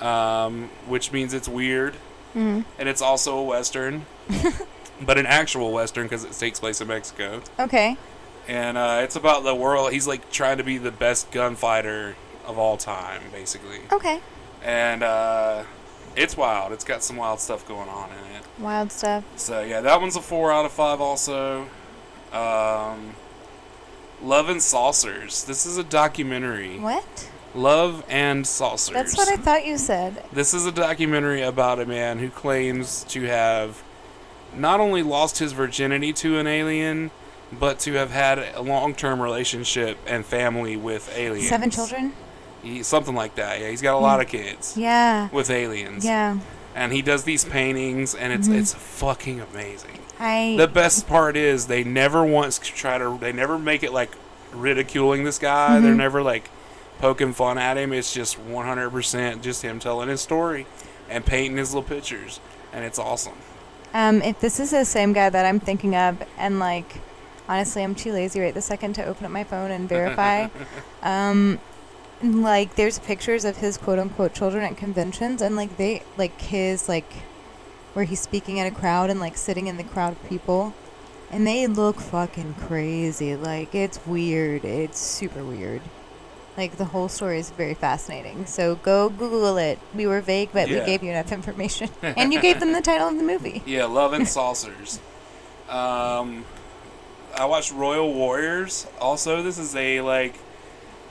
um, which means it's weird Mm-hmm. and it's also a western, but an actual western because it takes place in Mexico. Okay. And uh, it's about the world. He's like trying to be the best gunfighter of all time, basically. Okay. And uh, it's wild. It's got some wild stuff going on in it. Wild stuff. So yeah, that one's a four out of five. Also, um, Love and Saucers. This is a documentary. What? Love and Saucers. That's what I thought you said. This is a documentary about a man who claims to have not only lost his virginity to an alien, but to have had a long-term relationship and family with aliens. Seven children? He, something like that. Yeah, he's got a lot of kids Yeah. with aliens. Yeah. And he does these paintings, and it's Mm-hmm. it's fucking amazing. I The best part is they never once try to. They never make it like ridiculing this guy. Mm-hmm. They're never like poking fun at him. It's just 100% just him telling his story and painting his little pictures, and it's awesome. um if this is the same guy that I'm thinking of and like honestly I'm too lazy right this second to open up my phone and verify. um like there's pictures of his quote unquote children at conventions and like they like his like where he's speaking at a crowd and like sitting in the crowd of people and they look fucking crazy. Like it's weird. It's super weird. Like the whole story is very fascinating. So go google it. We were vague but Yeah. we gave you enough information. And you gave them the title of the movie. Yeah, Love and Saucers. Um, I watched Royal Warriors. Also, this is a like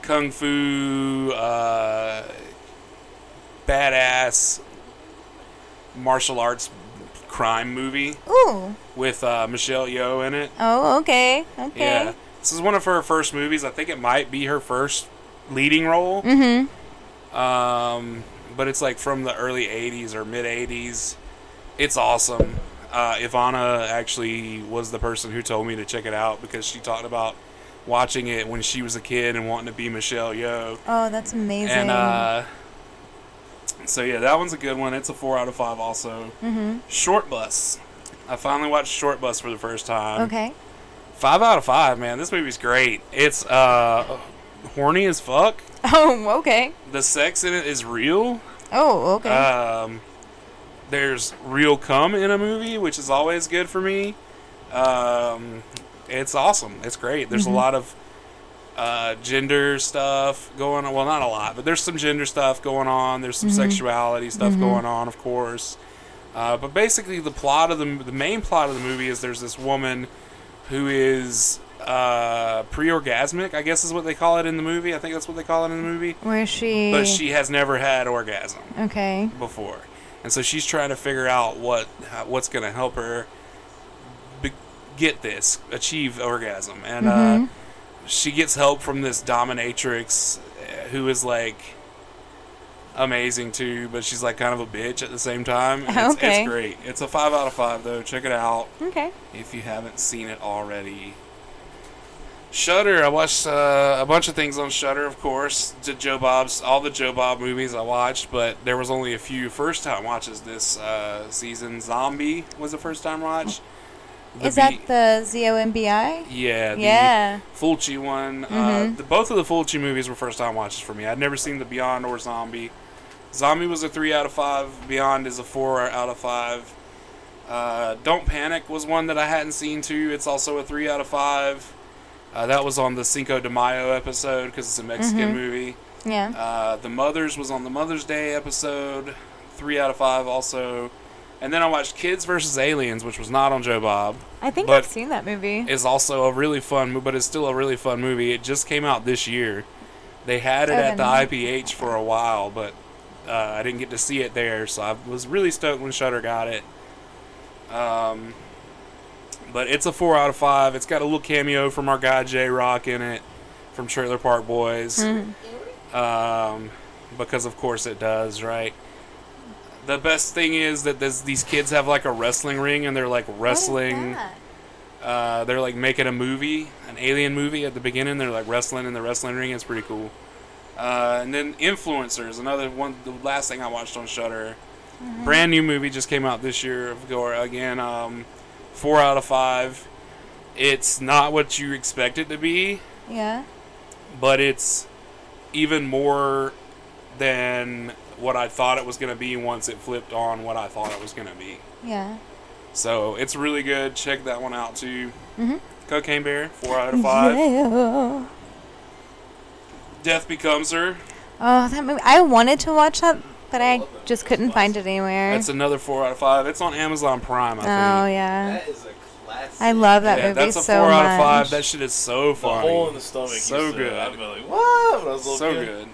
kung fu uh, badass martial arts crime movie ooh with uh, Michelle Yeoh in it. oh okay okay Yeah, this is one of her first movies. I think it might be her first leading role. mm-hmm Um, but it's like from the early 80s or mid 80s. It's awesome. Uh, Ivana actually was the person who told me to check it out because she talked about watching it when she was a kid and wanting to be Michelle Yeoh. oh that's amazing And uh, so yeah, that one's a good one. It's a four out of five. Also, mm-hmm Short Bus. I finally watched Short Bus for the first time. okay Five out of five, man. This movie's great. It's uh, horny as fuck. oh okay The sex in it is real. oh okay Um, there's real cum in a movie, which is always good for me. Um, it's awesome. It's great. There's a lot of uh, gender stuff going on. Well, not a lot, but there's some gender stuff going on. There's some sexuality stuff going on, of course. Uh, but basically, the plot of the the main plot of the movie is there's this woman who is uh, pre-orgasmic. I guess is what they call it in the movie. I think that's what they call it in the movie. where she But she has never had orgasm okay before, and so she's trying to figure out what what's going to help her get this achieve orgasm, and uh, she gets help from this dominatrix uh, who is like amazing too, but she's like kind of a bitch at the same time. It's, Okay. it's great. It's a five out of five though. Check it out okay if you haven't seen it already. Shudder. I watched uh, a bunch of things on Shudder, of course. Did Joe Bob's all the Joe Bob movies I watched, but there was only a few first time watches this uh, season. Zombie was the first time watch. The is that the Z-O-M-B-I? yeah the Yeah. Fulci one? Uh, Mhm. the, both of the Fulci movies were first time watches for me. I'd never seen the Beyond or Zombie. Zombie was a three out of five. Beyond is a four out of five. Uh, Don't Panic was one that I hadn't seen too. It's also a three out of five. Uh, that was on the Cinco de Mayo episode because it's a Mexican Mhm. movie. Yeah. Uh, the Mothers was on the Mother's Day episode, three out of five also. And then I watched Kids versus Aliens, which was not on Joe Bob. I think I've seen that movie. Is also a really fun, mo- but it's still a really fun movie. It just came out this year. They had it at the IPH for a while, but uh, I didn't get to see it there, so I was really stoked when Shudder got it. Um, but it's a four out of five. It's got a little cameo from our guy J-Roc in it from Trailer Park Boys, Mm-hmm. um, because of course it does, right? The best thing is that this, these kids have like a wrestling ring and they're like wrestling. Uh, they're like making a movie, an alien movie at the beginning. They're like wrestling in the wrestling ring. It's pretty cool. Uh, and then influencers, another one. The last thing I watched on Shudder, brand new movie just came out this year. Of Gore again, um, four out of five. It's not what you expect it to be, Yeah. but it's even more than what I thought it was going to be once it flipped on what I thought it was going to be. Yeah. So it's really good. Check that one out too. Mhm. Cocaine Bear, four out of five. Yeah. Death Becomes Her. Oh, that movie. I wanted to watch that, but I love that just couldn't find it anywhere. That's another four out of five. It's on Amazon Prime, I think. oh yeah. That is a classic. I love that yeah, movie that's a so four much. out of five. That shit is so The funny. hole in the stomach. So good. I'd be like, what? When I was so kid. good.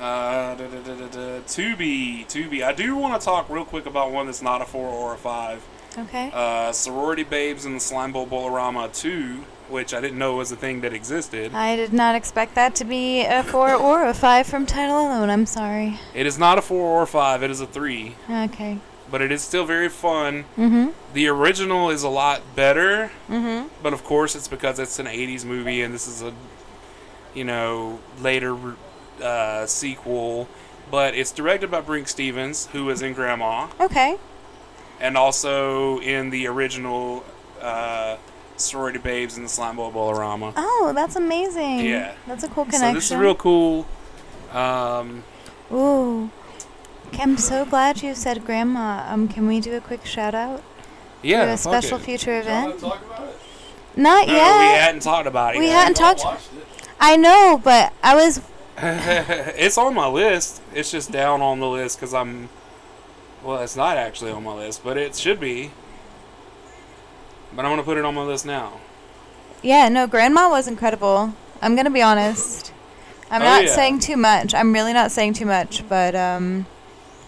Uh, da, da, da, da, da. Tubi, Tubi. I do want to talk real quick about one that's not a four or a five. Okay. Uh, Sorority Babes in the Slimeball Bowl-O-Rama 2, which I didn't know was a thing that existed. I did not expect that to be a four or a five from title alone. I'm sorry. It is not a four or a five, it is a three, Okay. but it is still very fun. Mm-hmm. The original is a lot better, Mm-hmm. but of course it's because it's an 80s movie and this is a, you know, later uh, sequel. But it's directed by Brinke Stevens, who was in Grandma, Okay. and also in the original uh, Sorority Babes in the Slimeball Bowl-O-Rama. Oh, that's amazing. Yeah. That's a cool connection. So this is real cool. Um, Ooh. I'm so glad you said grandma. Um, can we do a quick shout out yeah, to a fuck special it. future event? talk about it? Not No, we yet. hadn't talked about it. We yet. hadn't talked. watched it. I know, but I was. it's on my list. It's just down on the list because I'm. Well, it's not actually on my list, but it should be. But I'm gonna put it on my list now. Yeah, no, grandma was incredible. I'm gonna be honest. I'm Oh, not yeah. saying too much. I'm really not saying too much, but um,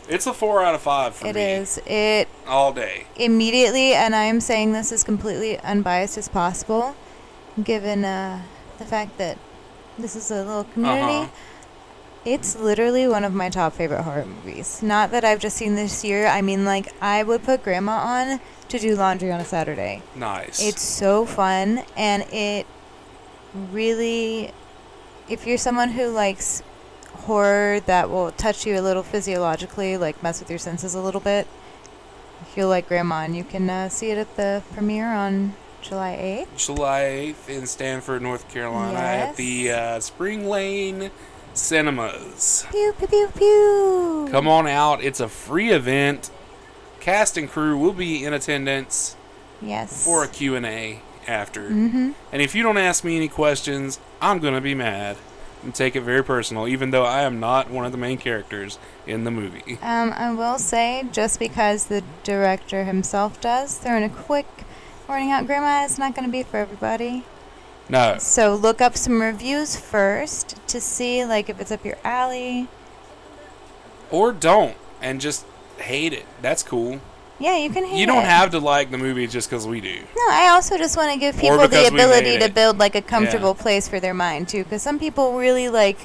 It's a four out of five for it me. is. It all day. immediately, and I am saying this as completely unbiased as possible, given uh, the fact that this is a little community. Uh-huh. It's literally one of my top favorite horror movies. Not that I've just seen this year. I mean, like I would put Grandma on to do laundry on a Saturday. Nice. It's so fun, and it really, if you're someone who likes horror that will touch you a little physiologically, like mess with your senses a little bit, if you like Grandma, and you can uh, see it at the premiere on July 8th. July 8th in Sanford, North Carolina, at the uh, Spring Lane Cinemas. Pew pew pew pew. Come on out. It's a free event. Cast and crew will be in attendance Yes. for a Q&A after. Mm-hmm. And if you don't ask me any questions, I'm going to be mad and take it very personal, even though I am not one of the main characters in the movie. Um, I will say, just because the director himself does, throwing a quick warning out, Grandma, it's not going to be for everybody. No. So look up some reviews first to see, like, if it's up your alley. Or don't, and just hate it. That's cool. Yeah, you can hate You don't it. have to like the movie just because we do. No, I also just want to give people the ability to build like a comfortable place for their mind too, because some people really like.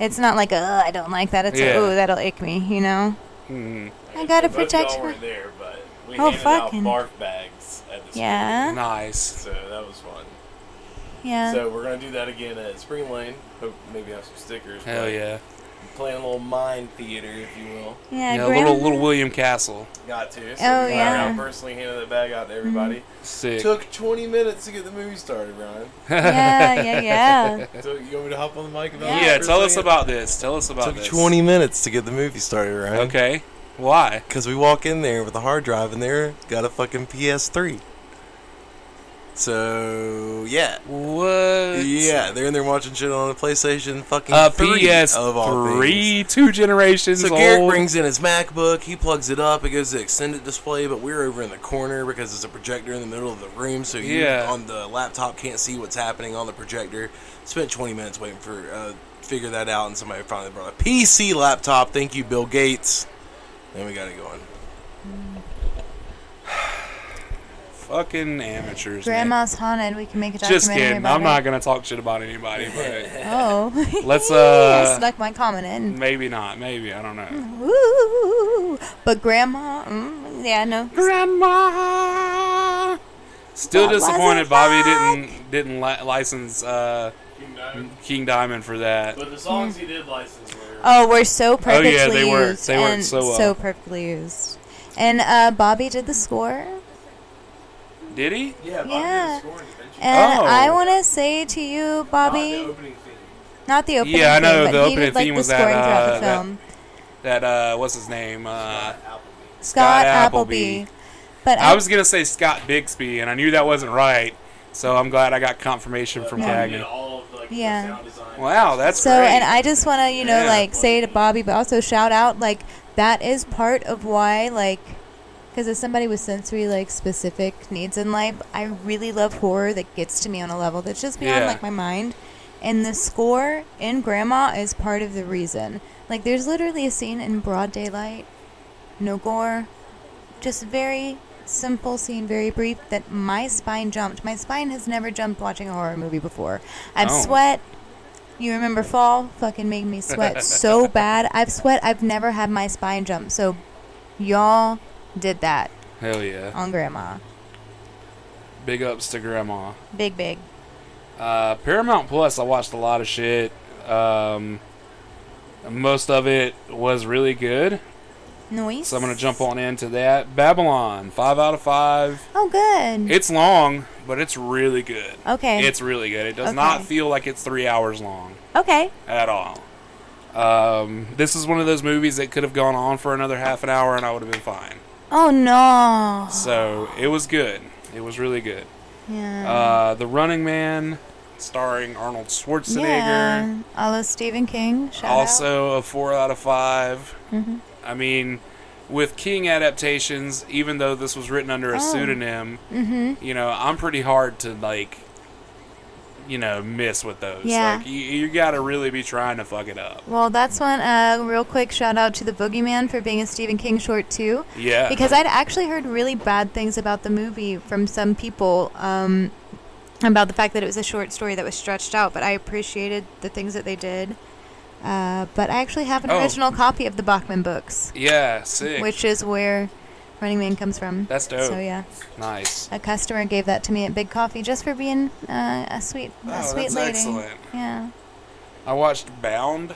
It's not like, oh, I don't like that. It's like, oh, that'll ache me, you know. Mm-hmm. I gotta protect y'all weren't there, but we Oh, handed fucking- out barf bags at the Yeah. screening, Nice. so that was fun. Yeah. So we're gonna do that again at Spring Lane. Hope maybe have some stickers. Hell but yeah. Playing a little mind theater, if you will. yeah, Yeah, grandma. little little William Castle. Got to. So Oh, we yeah. went out personally handed that bag out to everybody. Sick. Took 20 minutes to get the movie started, Ryan. yeah, yeah, yeah. So you want me to hop on the mic about Yeah. it yeah, tell us about this. Tell us about Took this. 20 minutes to get the movie started, right? Okay. Why? Because we walk in there with a hard drive in there, got a fucking PS3. So, yeah. What? Yeah, they're in there watching shit on a PlayStation fucking A 3 PS of all things. three, two generations So old. Garrett brings in his MacBook, he plugs it up, it goes to extended display, but we're over in the corner because there's a projector in the middle of the room, so you Yeah. on the laptop can't see what's happening on the projector. Spent 20 minutes waiting for uh, figure that out, and somebody finally brought a PC laptop. Thank you, Bill Gates. And we got it going. Fucking amateurs. man. Grandma's haunted. We can make a documentary Just kidding. about I'm it. not gonna talk shit about anybody, but Oh. Let's, uh I snuck my comment in. maybe not. Maybe I don't know. Ooh. But grandma, mm, yeah, no. Grandma. Still What disappointed Bobby like? didn't didn't li- license uh, King Diamond. King Diamond for that. But the songs he did license were. Oh, we're so perfectly yeah, they work. used. They work and so well. perfectly used. And uh, Bobby did the score. Did he? yeah, Bobby yeah. did the scoring. And Oh. I want to say to you, Not Bobby, the opening theme. not the opening Yeah, I know theme, the but he opening did like theme the was that, throughout uh, the that- film. That uh, what's his name? Uh, Appleby. Scott Scott Appleby. Appleby. But I was gonna say Scott Bixby, and I knew that wasn't right. So I'm glad I got confirmation from Bobby did Cagney. all of, like, the Yeah. Wow, that's So, great. and I just want to, you know, Yeah. like say to Bobby, but also shout out, like, that is part of why, like, because as somebody with sensory, like, specific needs in life, I really love horror that gets to me on a level that's just beyond, Yeah. like, my mind. And the score in Grandma is part of the reason. Like there's literally a scene in broad daylight, no gore, just very simple scene, very brief that my spine jumped. My spine has never jumped watching a horror movie before. I've Oh. sweat. You remember Fall? Fucking made me sweat so bad. I've sweat. I've never had my spine jump. So y'all did that Hell yeah. on grandma. Big ups to grandma. Big big. Uh, Paramount Plus, I watched a lot of shit. Um, most of it was really good, Noise. so I'm gonna jump on into that. Babylon, five out of five. Oh good. It's long, but it's really good. okay. It's really good. It does not feel like it's three hours long okay. at all. Um, this is one of those movies that could have gone on for another half an hour and I would have been fine. Oh no. So it was good. It was really good. Yeah. Uh, the Running Man, starring Arnold Schwarzenegger. Yeah. A la Stephen King. Shout also a four out of 5 Mhm. I mean, with King adaptations, even though this was written under a Oh. pseudonym, Mm-hmm. you know, I'm pretty hard to like, you know, miss with those. Yeah. Like, you, you got to really be trying to fuck it up. Well, that's one. Uh, real quick shout out to the Boogeyman for being a Stephen King short too, Yeah. because I'd actually heard really bad things about the movie from some people. Um, about the fact that it was a short story that was stretched out, but I appreciated the things that they did. Uh, but I actually have an Oh. original copy of the Bachman books, yeah, sick. which is where Running Man comes from. That's dope. So yeah, Nice. a customer gave that to me at Big Coffee just for being uh, a sweet, a Oh, sweet that's lady. excellent. Yeah, I watched Bound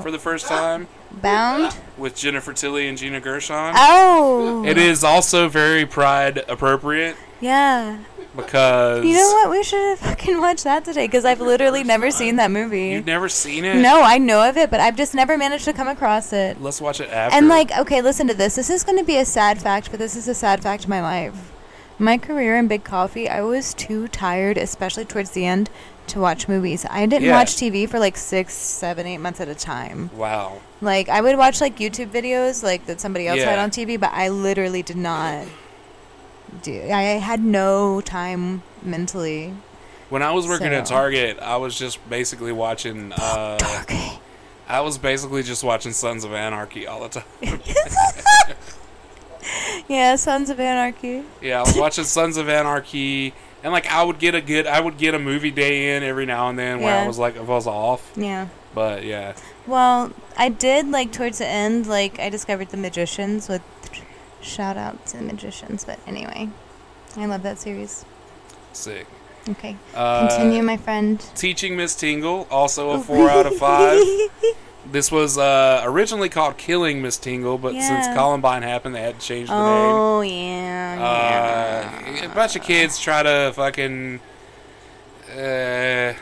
for the first time bound. with Jennifer Tilly and Gina Gershon. Oh, It is also very pride appropriate Yeah. Because You know what? We should have fucking watched that today because I've literally never seen that movie. You've never seen it? No, I know of it, but I've just never managed to come across it. Let's watch it after. And like, okay, listen to this. This is going to be a sad fact, but this is a sad fact of my life. My career in Big Coffee, I was too tired, especially towards the end, to watch movies. I didn't Yeah. watch TV for like six, seven, eight months at a time. wow. Like, I would watch like YouTube videos, like that somebody else had on TV, but I literally did not do. I had no time mentally. When I was working at Target, I was just basically watching. Uh, Okay. I was basically just watching Sons of Anarchy all the time. Yeah, Sons of Anarchy. yeah, I was watching Sons of Anarchy, and like I would get a good, I would get a movie day in every now and then where I was like, if I was off. Yeah. But yeah, Well, I did like towards the end, like I discovered the Magicians with shout out to the Magicians. But anyway, I love that series. sick. Okay, Uh, continue, my friend. Teaching Miss Tingle, also a four out of five. This was uh, originally called Killing Miss Tingle, but since Columbine happened, they had to change the name. oh yeah. Uh, a bunch of kids try to fucking. Uh,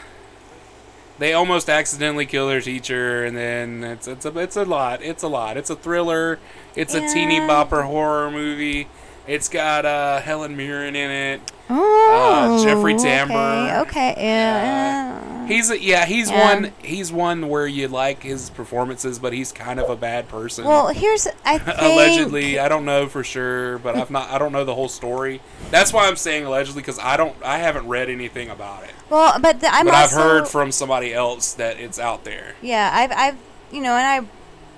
they almost accidentally kill their teacher, and then it's it's a it's a lot. It's a lot. It's a thriller. It's a teeny bopper horror movie. It's got uh, Helen Mirren in it. oh, uh, Jeffrey Tambor. Okay. Okay. Yeah. He's a, yeah, he's Yeah. one. He's one where you like his performances, but he's kind of a bad person. well, here's I think allegedly i don't know for sure but i've not i don't know the whole story that's why i'm saying allegedly because i don't i haven't read anything about it Well, but the, I'm but i've heard from somebody else that it's out there Yeah, I've, I've, you know, and I,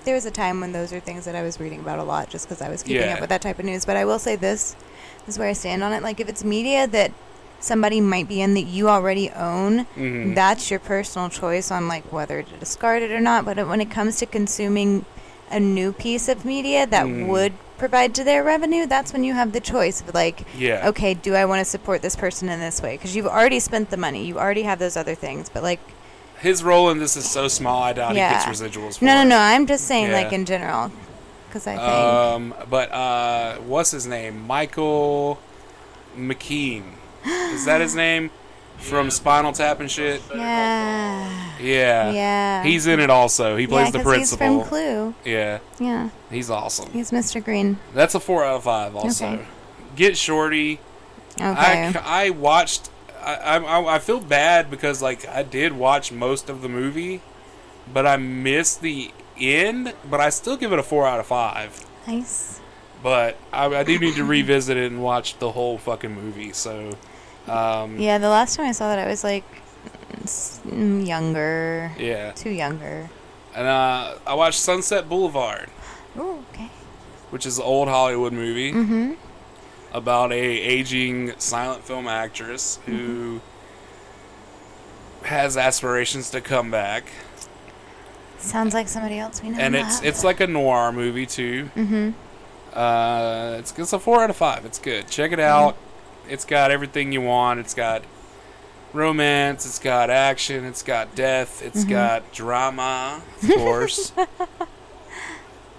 there was a time when those are things that I was reading about a lot, just because I was keeping Yeah. up with that type of news. But I will say this, this is where I stand on it. Like, if it's media that somebody might be in that you already own, Mhm. that's your personal choice on like whether to discard it or not. But when it comes to consuming a new piece of media that Mm. would provide to their revenue, that's when you have the choice of like, yeah okay, do I want to support this person in this way? Because you've already spent the money, you already have those other things. But like, his role in this is so small i doubt Yeah. he gets residuals for no, no, it. no. I'm just saying, Yeah. like in general, because I think. um but uh what's his name michael mckean is that his name from spinal tap and shit yeah. yeah Yeah. he's in it also he plays yeah, the 'cause He's principal from Clue. yeah Yeah. he's awesome He's Mr. Green. That's a four out of five. Also, Okay. Get Shorty. Okay. I, I watched. I, I I feel bad because like I did watch most of the movie, but I missed the end. But I still give it a four out of five. nice. But I, I do need to revisit it and watch the whole fucking movie. So, um, Yeah, the last time I saw that, I was like younger. yeah. Too younger. And uh, I watched Sunset Boulevard, Ooh, okay. which is an old Hollywood movie Mm-hmm. About a aging silent film actress who has aspirations to come back. Sounds like somebody else we know. and it's it's like a noir movie too. Mm-hmm. Uh, it's it's a four out of five. It's good. Check it out. It's got everything you want. It's got romance. It's got action. It's got death. It's Mhm. got drama, of course.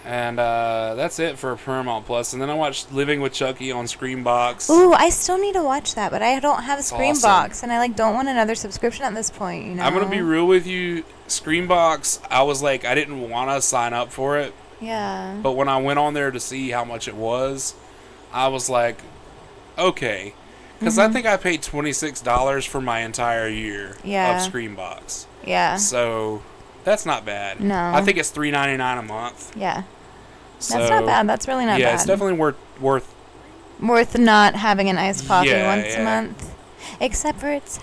and uh, that's it for Paramount Plus. And then I watched Living with Chucky on Screambox. Ooh, I still need to watch that, but I don't have a Screambox, awesome. and I like don't want another subscription at this point. You know. I'm gonna be real with you. Screambox. I was like, I didn't want to sign up for it. Yeah. But when I went on there to see how much it was, I was like, okay. Because I Mhm. think I paid $26 for my entire year Yeah. of Screambox. Yeah. So that's not bad. No. I think it's three ninety nine a month. Yeah. So, That's not bad. That's really not yeah, bad. it's definitely worth worth. worth not having an iced coffee Yeah, once yeah. a month, except for it's.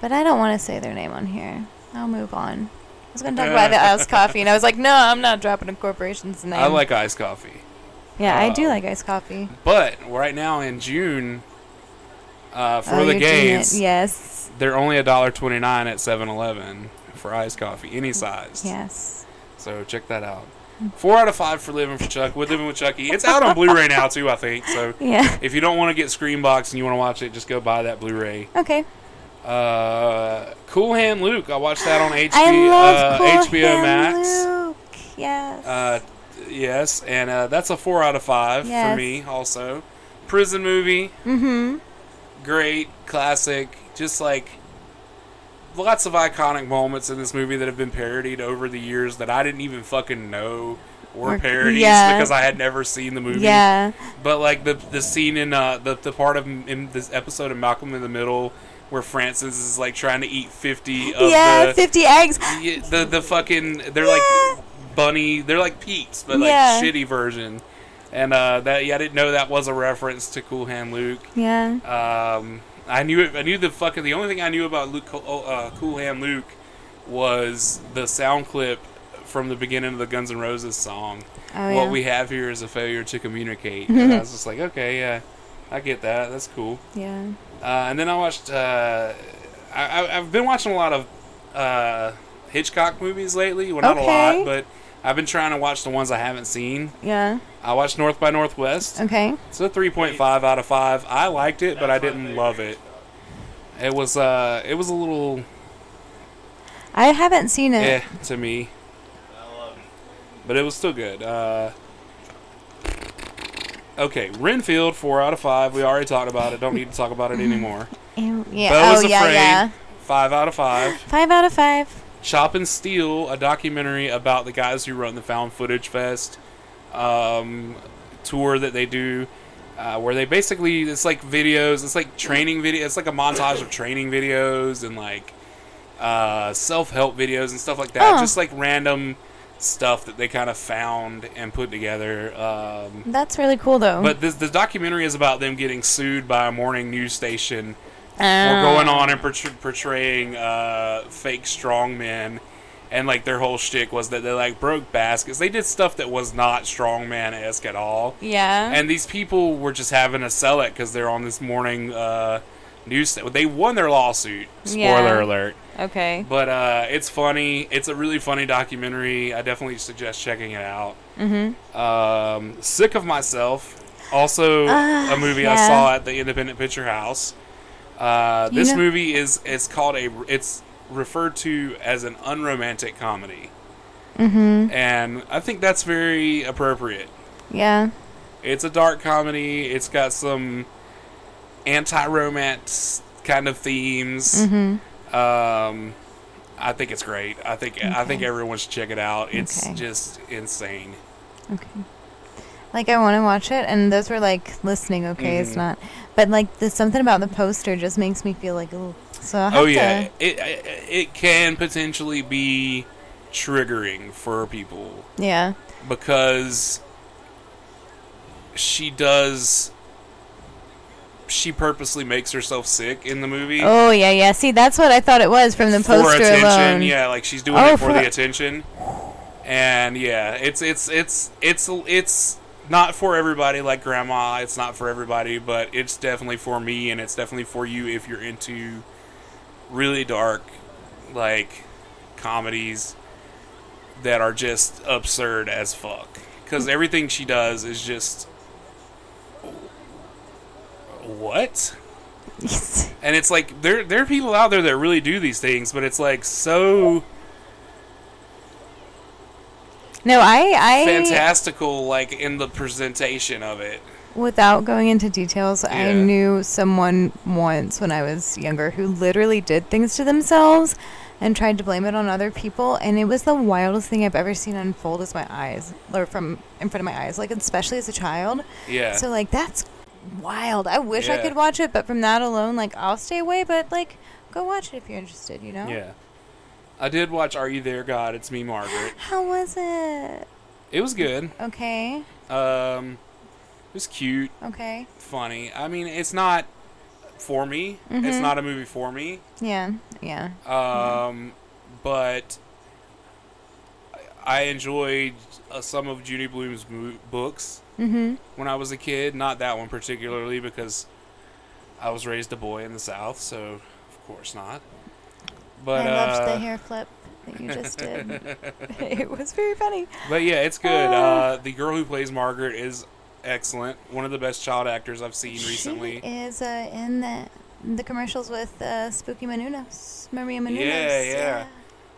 But I don't want to say their name on here. I'll move on. I was gonna talk about the iced coffee, and I was like, no, I'm not dropping a corporation's name. I like iced coffee, Yeah, I do uh, like iced coffee. but right now in June, uh, for Oh, the you're doing it. gays, Yes. they're only a dollar twenty nine at 7-Eleven for iced coffee, any size. Yes. So check that out. Four out of five for Living for Chuck with Living with Chucky. It's out on Blu-ray now too, I think. So Yeah. if you don't want to get Screambox and you want to watch it, just go buy that Blu-ray. Okay. Uh, Cool Hand Luke. I watched that on HBO, I love uh, cool HBO Hand Max. Luke. Yes. Uh, yes, and uh, that's a four out of five Yes. for me. Also, prison movie, mm-hmm. great, classic. Just like lots of iconic moments in this movie that have been parodied over the years that I didn't even fucking know were Or- parodies yeah. because I had never seen the movie. Yeah. But like the the scene in uh the the part of in this episode of Malcolm in the Middle where Francis is like trying to eat fifty of yeah. the Fifty eggs. yeah, the the fucking they're Yeah. like bunny they're like Peeps but like Yeah. shitty version. And uh, that yeah, I didn't know that was a reference to Cool Hand Luke. Yeah. Um, I knew it. I knew the fucking. The only thing I knew about Luke, oh, uh, Cool Hand Luke, was the sound clip from the beginning of the Guns N' Roses song. Oh what we have here is a failure to communicate. and I was just like, okay, yeah, I get that. That's cool. yeah. Uh, and then I watched. Uh, I, I- I've been watching a lot of uh, Hitchcock movies lately. Well, not a lot, but I've been trying to watch the ones I haven't seen. Yeah. I watched North by Northwest. Okay. It's a 3.5 out of 5. I liked it, but I didn't love it. It was uh it was a little I haven't seen it. eh to me, but it was still good. Uh Okay, Renfield 4 out of 5. We already talked about it. Don't need to talk about it anymore. Ew, yeah. Beau oh was yeah. Afraid. Yeah. 5 out of 5. Five out of five. Chop and Steele, a documentary about the guys who run the Found Footage Fest um, tour that they do, uh, where they basically it's like videos, it's like training video, it's like a montage of training videos and like uh, self help videos and stuff like that, Oh. just like random stuff that they kind of found and put together. Um, That's really cool though. but this the documentary is about them getting sued by a morning news station uh, or going on and portray- portraying uh, fake strongmen. And like their whole shtick was that they like broke baskets. They did stuff that was not strongman esque at all. Yeah. And these people were just having to sell it because they're on this morning uh, news. St- they won their lawsuit. Spoiler Yeah. alert. okay. But uh, it's funny. It's a really funny documentary. I definitely suggest checking it out. Mm-hmm. Um, Sick of Myself, also Ah, a movie I saw at the Independent Picture House. Uh, this know- movie is it's called a it's referred to as an unromantic comedy, Mm-hmm. and I think that's very appropriate. Yeah. It's a dark comedy. It's got some anti-romance kind of themes. Mm-hmm. Um, I think it's great. I think I think everyone should check it out. It's Okay. just insane. Okay. Like I want to watch it, and those were like listening. Okay, it's Mhm. not. But like there's something about the poster just makes me feel like oh. So I'll Oh yeah, to, it, it it can potentially be triggering for people yeah. because she does she purposely makes herself sick in the movie Oh yeah, yeah. See, that's what I thought it was from the for poster attention. alone. Yeah, like she's doing Oh, it for, for- the attention. And yeah, it's it's it's it's it's not for everybody like grandma. It's not for everybody, but it's definitely for me and it's definitely for you if you're into really dark like comedies that are just absurd as fuck. Cuz hmm. everything she does is just what? And it's like there there are people out there that really do these things, but it's like so no, I I fantastical like in the presentation of it. Without going into details, I knew someone once when I was younger who literally did things to themselves and tried to blame it on other people, and it was the wildest thing I've ever seen unfold as my eyes, or from in front of my eyes, like especially as a child. Yeah. So like that's wild. I wish I could watch it, but from that alone, like I'll stay away. But like, go watch it if you're interested. You know. yeah. I did watch Are You There God? It's Me Margaret. How was it? It was good. Okay. Um it was cute, Okay. funny. I mean, it's not for me. It's Mhm. not a movie for me. Yeah. Yeah. Um but I enjoyed uh, some of Judy Blume's mo- books Mm-hmm. when I was a kid. Not that one particularly because I was raised a boy in the South, so of course not. But I loved uh, the hair flip that you just did. it was very funny. But yeah, it's good. Ah. Uh, the girl who plays Margaret is excellent. One of the best child actors I've seen recently. She is uh, in the the commercials with uh, Spooky Menounos, Maria Menounos. Yeah,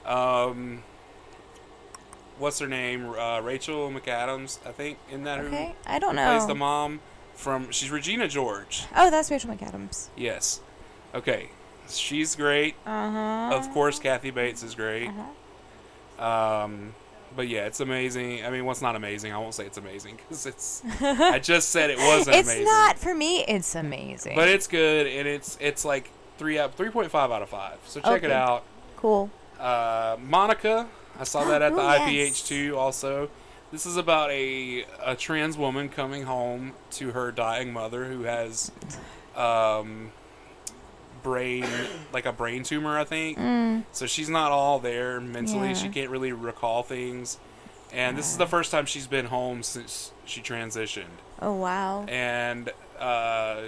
yeah. Um, what's her name? Uh, Rachel McAdams, I think, in that Okay, who I don't know. plays the mom from. She's Regina George. Oh, that's Rachel McAdams. Yes. Okay. She's great. Uh huh. Of course, Kathy Bates is great. Uh-huh. Um, but yeah, it's amazing. I mean, what's not amazing? I won't say it's amazing because it's. I just said it wasn't amazing. It's amazing. not for me. It's amazing. But it's good, and it's it's like three out three point five out of five. So check it out. cool. Uh, Monica, I saw that at the Oh, yes. IPH two. Also, this is about a a trans woman coming home to her dying mother who has um, brain like a brain tumor, I think. Mm. So she's not all there mentally. Yeah. She can't really recall things. And this is the first time she's been home since she transitioned Oh wow. and uh,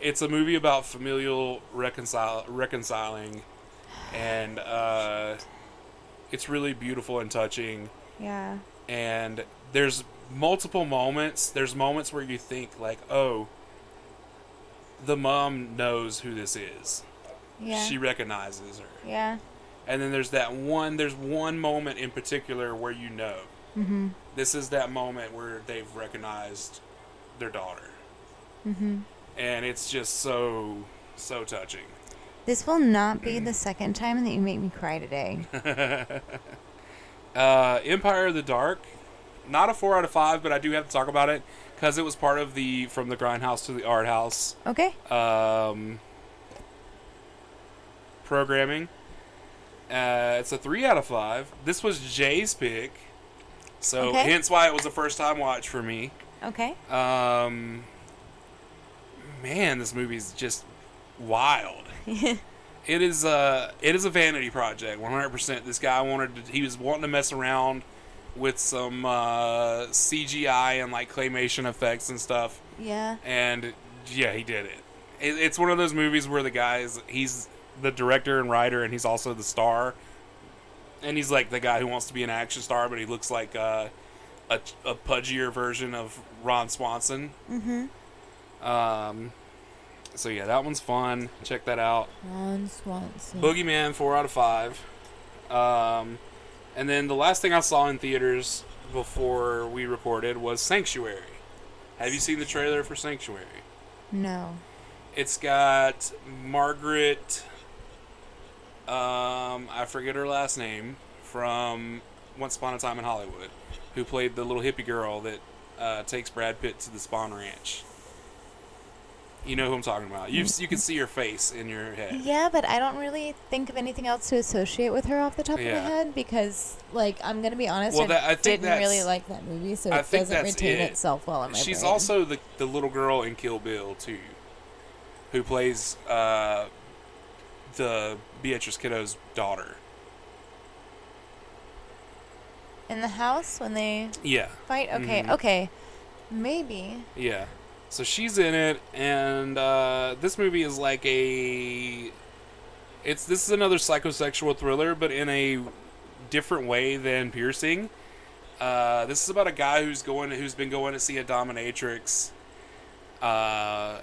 it's a movie about familial reconcile reconciling, and uh, it's really beautiful and touching. Yeah. And there's multiple moments. There's moments where you think like, oh, the mom knows who this is. Yeah. She recognizes her. yeah. And then there's that one. There's one moment in particular where you know Mhm. this is that moment where they've recognized their daughter Mm-hmm. and it's just so so touching This will not be the second time that you make me cry today. uh empire of the dark not a four out of five but i do have to talk about it because it was part of the from the grindhouse to the art house Okay. um programming uh it's a three out of five this was jay's pick so Okay. hence why it was a first time watch for me Okay. Um, man, this movie's just wild. it is uh it is a vanity project, 100%. This guy wanted to, he was wanting to mess around with some uh, CGI and like claymation effects and stuff, Yeah. and yeah, he did it. it. It's one of those movies where the guys he's the director and writer, and he's also the star. And he's like the guy who wants to be an action star, but he looks like uh, a, a pudgier version of Ron Swanson. Mm-hmm. Um, so yeah, that one's fun. Check that out. Ron Swanson. Boogeyman, four out of five. Um, and then the last thing I saw in theaters before we recorded was Sanctuary. Have you seen the trailer for Sanctuary? No. It's got Margaret. Um, I forget her last name from Once Upon a Time in Hollywood, who played the little hippie girl that uh, takes Brad Pitt to the Spahn Ranch. You know who I'm talking about. You you can see her face in your head. Yeah, but I don't really think of anything else to associate with her off the top of my head because, like, I'm gonna be honest, Well, I, that- I think didn't really like that movie, so I it think doesn't that's retain it. itself well in my She's brain. also the the little girl in Kill Bill too, who plays uh, the Beatrice Kiddo's daughter. In the house when they Yeah, fight? Okay, Mhm. okay. Maybe. yeah. So she's in it, and uh, this movie is like a. It's this is another psychosexual thriller, but in a different way than Piercing. Uh, this is about a guy who's going, who's been going to see a dominatrix, uh,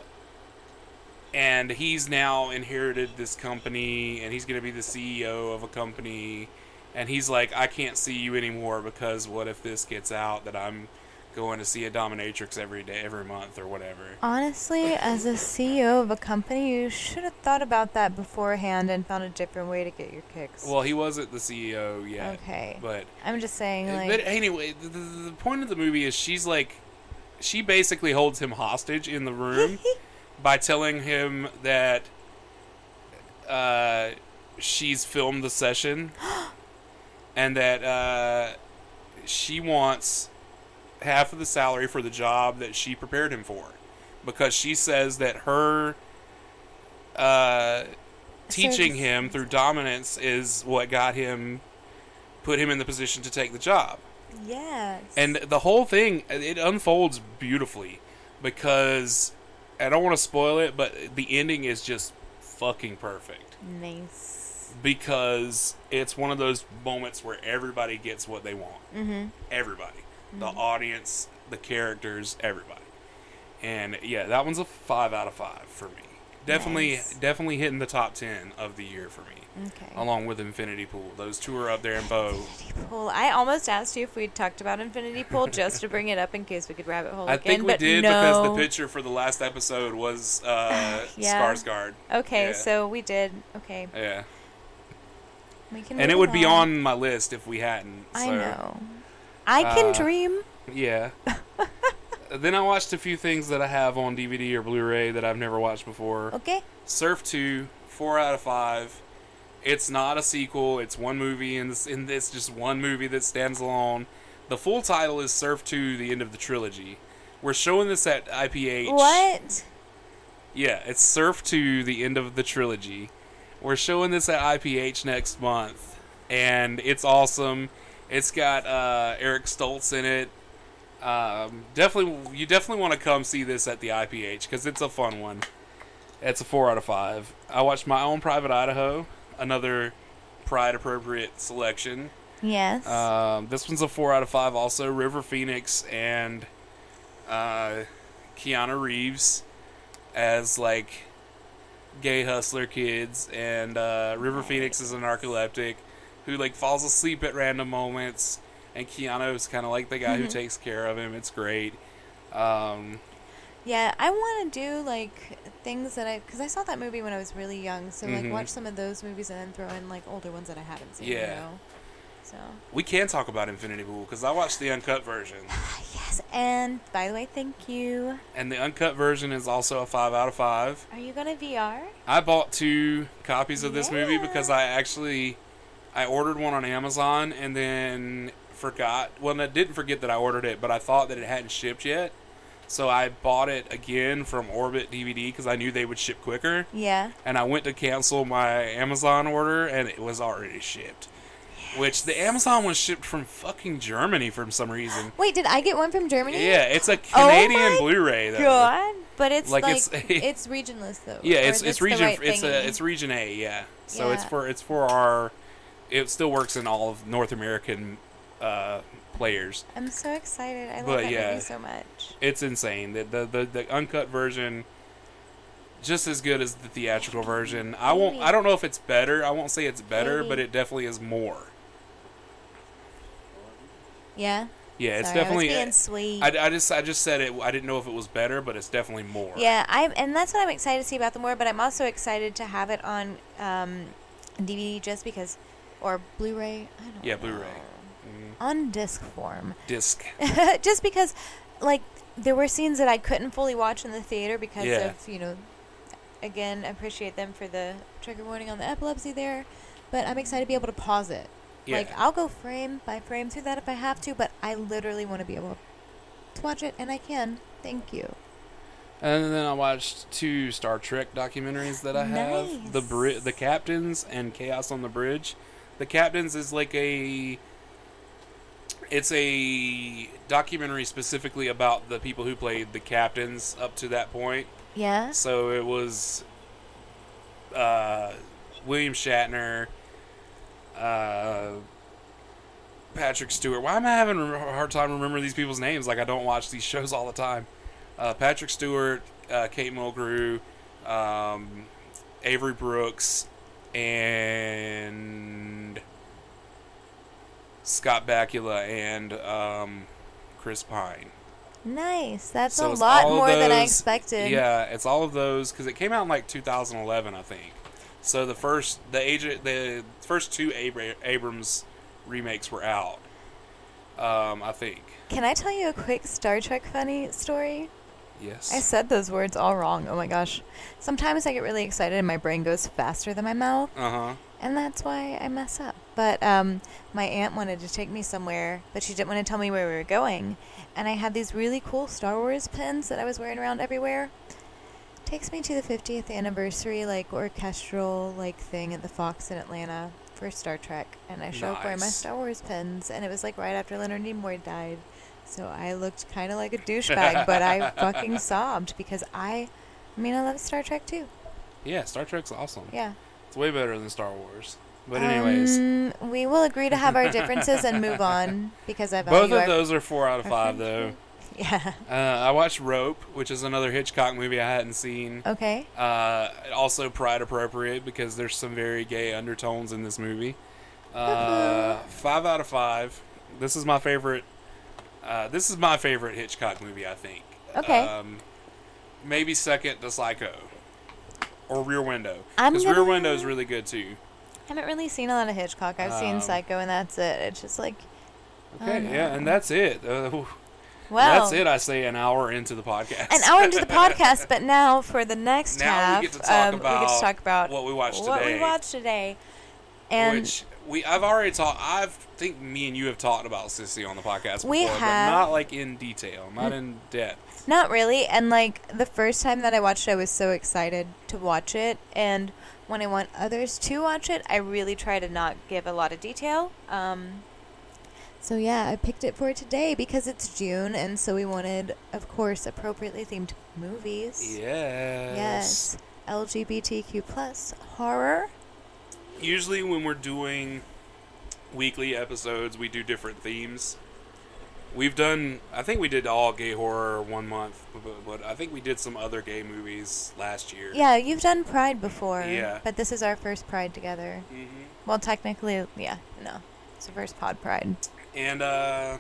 and he's now inherited this company, and he's going to be the CEO of a company, and he's like, I can't see you anymore because what if this gets out that I'm going to see a dominatrix every day, every month, or whatever. Honestly, as a CEO of a company, you should have thought about that beforehand and found a different way to get your kicks. Well, he wasn't the CEO yet. Okay. But I'm just saying, like, but anyway, the, the, the point of the movie is she's like, she basically holds him hostage in the room by telling him that uh, she's filmed the session and that uh, she wants half of the salary for the job that she prepared him for because she says that her uh, teaching him through dominance is what got him put him in the position to take the job yes. and the whole thing it unfolds beautifully because I don't want to spoil it, but the ending is just fucking perfect nice. because it's one of those moments where everybody gets what they want. Mm-hmm. Everybody, the audience, the characters, everybody. And yeah, that one's a five out of five for me. Definitely, Nice. definitely hitting the top ten of the year for me, Okay. along with Infinity Pool. Those two are up there in Beau. Pool. I almost asked you if we'd talked about Infinity Pool just to bring it up in case we could rabbit hole I again. think we but did no. because the picture for the last episode was uh, Yeah. Skarsgård. Okay, Yeah. so we did. Okay, Yeah, we can. and it would be on my list if we hadn't. I know. I can uh, dream. Yeah. then I watched a few things that I have on DVD or Blu-ray that I've never watched before. Okay. Surf Two, four out of five. It's not a sequel. It's one movie, and this, and it's just one movie that stands alone. The full title is Surf Two: The End of the Trilogy. We're showing this at IPH. What? Yeah, it's Surf 2, the end of the trilogy. We're showing this at IPH next month, and it's awesome. It's got uh, Eric Stoltz in it. Um, definitely, you definitely want to come see this at the IPH because it's a fun one. It's a four out of five. I watched my own Private Idaho, another Pride appropriate selection. Yes. Um, this one's a four out of five. Also, River Phoenix and uh, Keanu Reeves as like gay hustler kids, and uh, River Phoenix is a narcoleptic who like falls asleep at random moments, and Keanu's kind of like the guy who takes care of him. It's great. Um, yeah, I want to do like things that I because I saw that movie when I was really young. So like Mhm. watch some of those movies and then throw in like older ones that I haven't seen. You Yeah. know? So we can talk about Infinity Pool because I watched the uncut version, yes, and by the way, thank you. and the uncut version is also a five out of five. Are you gonna VR? I bought two copies of this movie because I actually I ordered one on Amazon and then forgot. Well, I didn't forget that I ordered it, but I thought that it hadn't shipped yet. So I bought it again from Orbit DVD because I knew they would ship quicker. Yeah. And I went to cancel my Amazon order and it was already shipped. Which the Amazon was shipped from fucking Germany for some reason. Wait, did I get one from Germany? Yeah, it's a Oh Canadian my Blu-ray though. God, but it's Like, like, it's- it's, regionless though. Yeah, it's it's region right it's thingy. a it's region A, yeah. So it's for it's for our it still works in all of North American uh, players. I'm so excited. I love But, that yeah. movie so much. It's insane. The, the the the uncut version just as good as the theatrical version. I won't I don't know if it's better. I won't say it's better, Maybe. but it definitely is more. Yeah. Yeah, it's Sorry, definitely I being sweet. I, I just I just said it. I didn't know if it was better, but it's definitely more. Yeah, I and that's what I'm excited to see about the more. But I'm also excited to have it on um, DVD just because, or Blu-ray. I don't Yeah, know. Blu-ray. Mm, on disc form. disc. just because, like, there were scenes that I couldn't fully watch in the theater because Yeah. of you know. Again, appreciate them for the trigger warning on the epilepsy there, but I'm excited to be able to pause it. Yeah. Like I'll go frame by frame through that if I have to, but I literally want to be able to watch it, and I can. Thank you. And then I watched two Star Trek documentaries that I have: the Bri- the Captains and Chaos on the Bridge. The Captains is like a It's a documentary specifically about the people who played the captains up to that point. Yeah. So it was uh, William Shatner, uh, Patrick Stewart. Why am I having a hard time remembering these people's names? Like I don't watch these shows all the time. Uh, Patrick Stewart, uh, Kate Mulgrew, um, Avery Brooks, and Scott Bakula and um, Chris Pine. Nice. That's So a lot more than I expected. Yeah, it's all of those because it came out in like 2011, I think. So the first, the age, the first two Abra- Abrams remakes were out. Um, I think. Can I tell you a quick Star Trek funny story? Yes. I said those words all wrong. Oh my gosh. Sometimes I get really excited and my brain goes faster than my mouth, Uh huh. and that's why I mess up. But um, my aunt wanted to take me somewhere, but she didn't want to tell me where we were going. And I had these really cool Star Wars pins that I was wearing around everywhere. Takes me to the 50th anniversary, like orchestral like thing at the Fox in Atlanta for Star Trek, and I show up wearing my Star Wars pins, and it was like right after Leonard Nimoy died. So I looked kind of like a douchebag, but I fucking sobbed because I, I mean, I love Star Trek too. Yeah, Star Trek's awesome. Yeah. It's way better than Star Wars. But anyways, Um, we will agree to have our differences and move on because I value both of our- those are four out of five though. Yeah. Uh, I watched Rope, which is another Hitchcock movie I hadn't seen. Okay. Uh, also pride appropriate because there's some very gay undertones in this movie. Uh, five out of five. This is my favorite. Uh, this is my favorite Hitchcock movie. I think. Okay. Um, maybe second to Psycho or Rear Window. I'm Because Rear Window is really good too. I haven't really seen a lot of Hitchcock. I've seen Um, Psycho, and that's it. It's just like, Okay, yeah, and that's it. Uh, well, that's it. I say an hour into the podcast. an hour into the podcast, but now for the next Now we half, get to talk um, we get to talk about what we watched what today. we watched today. And which we I've already talked. I think me and you have talked about Sissy on the podcast before, We but not like in detail, not in depth. Not really. And like the first time that I watched it, I was so excited to watch it. And when I want others to watch it, I really try to not give a lot of detail. Um, so yeah, I picked it for today because it's June, and so we wanted, of course, appropriately themed movies. Yes. Yes. LGBTQ plus horror. Usually when we're doing weekly episodes, we do different themes. We've done. I think we did all gay horror one month, but, but I think we did some other gay movies last year. Yeah, you've done Pride before. Yeah. But this is our first Pride together. hmm Well, technically, yeah, no. It's the first pod Pride. And uh,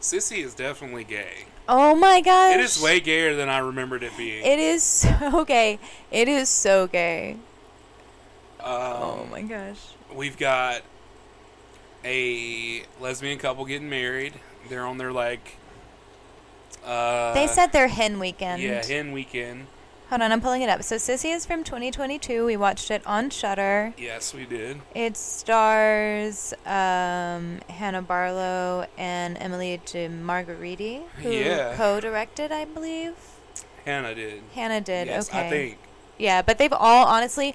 Sissy is definitely gay. Oh my gosh. It is way gayer than I remembered it being. It is so gay. It is so gay. Um, oh my gosh. We've got a lesbian couple getting married. They're on their like. Uh, They said their hen weekend. Yeah, hen weekend. Hold on, I'm pulling it up. So Sissy is from 2022. We watched it on Shudder. Yes, we did. It stars um, Hannah Barlow and Emily de Margheriti, who Yeah. co-directed, I believe. Hannah did. Hannah did. yes, okay. I think. Yeah, but they've all honestly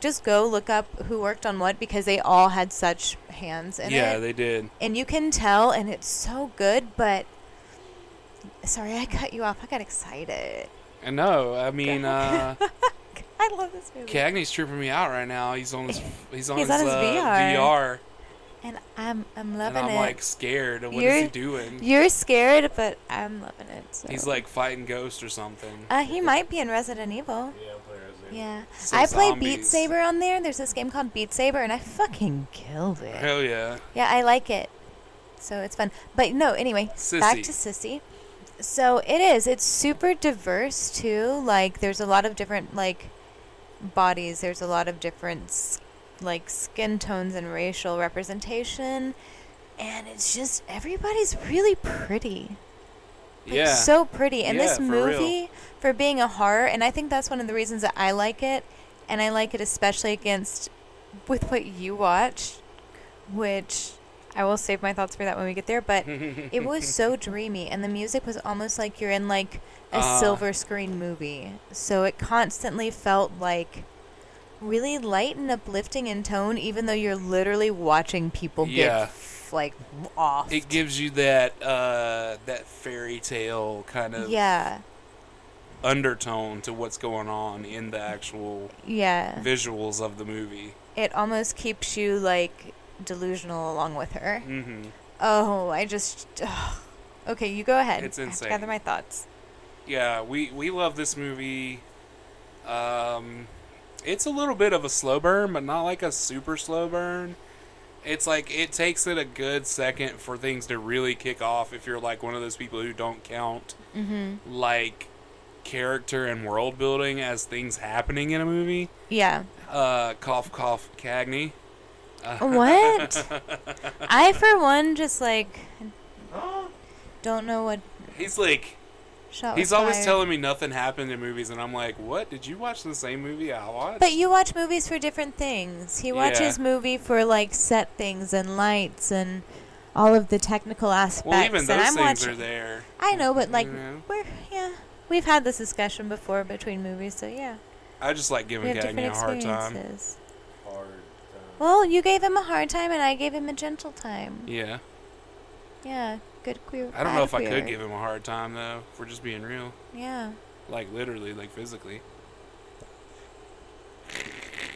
just go look up who worked on what because they all had such hands in yeah, it. they did. and you can tell and it's so good, but sorry, I cut you off. I got excited. I know. I mean, uh, I love this movie. Cagney's tripping me out right now. He's on his he's on He's his, on his uh, VR. VR, And I'm I'm and loving I'm it. like scared. What is You're- he doing? You're scared, but I'm loving it. So. He's like fighting ghosts or something. uh, he might be in Resident Evil. Yeah, Yeah, So I played Beat. Saber on there. There's this game called Beat Saber, and I fucking killed it. Hell yeah. Yeah, I like it. So it's fun. But no, anyway, back to Sissy. So it is. It's super diverse too. Like there's a lot of different like bodies. There's a lot of different like skin tones and racial representation. And it's just everybody's really pretty. Yeah. So pretty. And this Yeah, for real. movie, for being a horror, and I think that's one of the reasons that I like it, and I like it especially against with what you watched, which I will save my thoughts for that when we get there, but it was so dreamy and the music was almost like you're in like a Ah. silver screen movie. So it constantly felt like really light and uplifting in tone, even though you're literally watching people get Like off. It gives you that uh, that fairy tale kind of yeah, undertone to what's going on in the actual yeah. visuals of the movie. It almost keeps you like delusional along with her. hmm Oh, I just. Okay, you go ahead. It's I have to insane. gather my thoughts. Yeah, we we love this movie. Um, it's a little bit of a slow burn, but not like a super slow burn. It's like it takes it a good second for things to really kick off. If you're like one of those people who don't count Mm-hmm. like character and world building as things happening in a movie. Yeah. Uh, cough, cough, Cagney. What? I, for one, just like don't know what He's like, shot. he's always fired. telling me nothing happened in movies, and I'm like, what? Did you watch the same movie I watched? But you watch movies for different things. He watches Yeah. movie for like set things and lights and all of the technical aspects. well, even and those I'm things watching. are there. I know, but like you know? we're yeah, we've had this discussion before between movies, so yeah, I just like giving have Cagney different a hard time. Hard. time. Well, you gave him a hard time, and I gave him a gentle time. Yeah. Yeah, good queer. I don't know if I could give him a hard time though. If we're just being real, Yeah, like literally, like physically.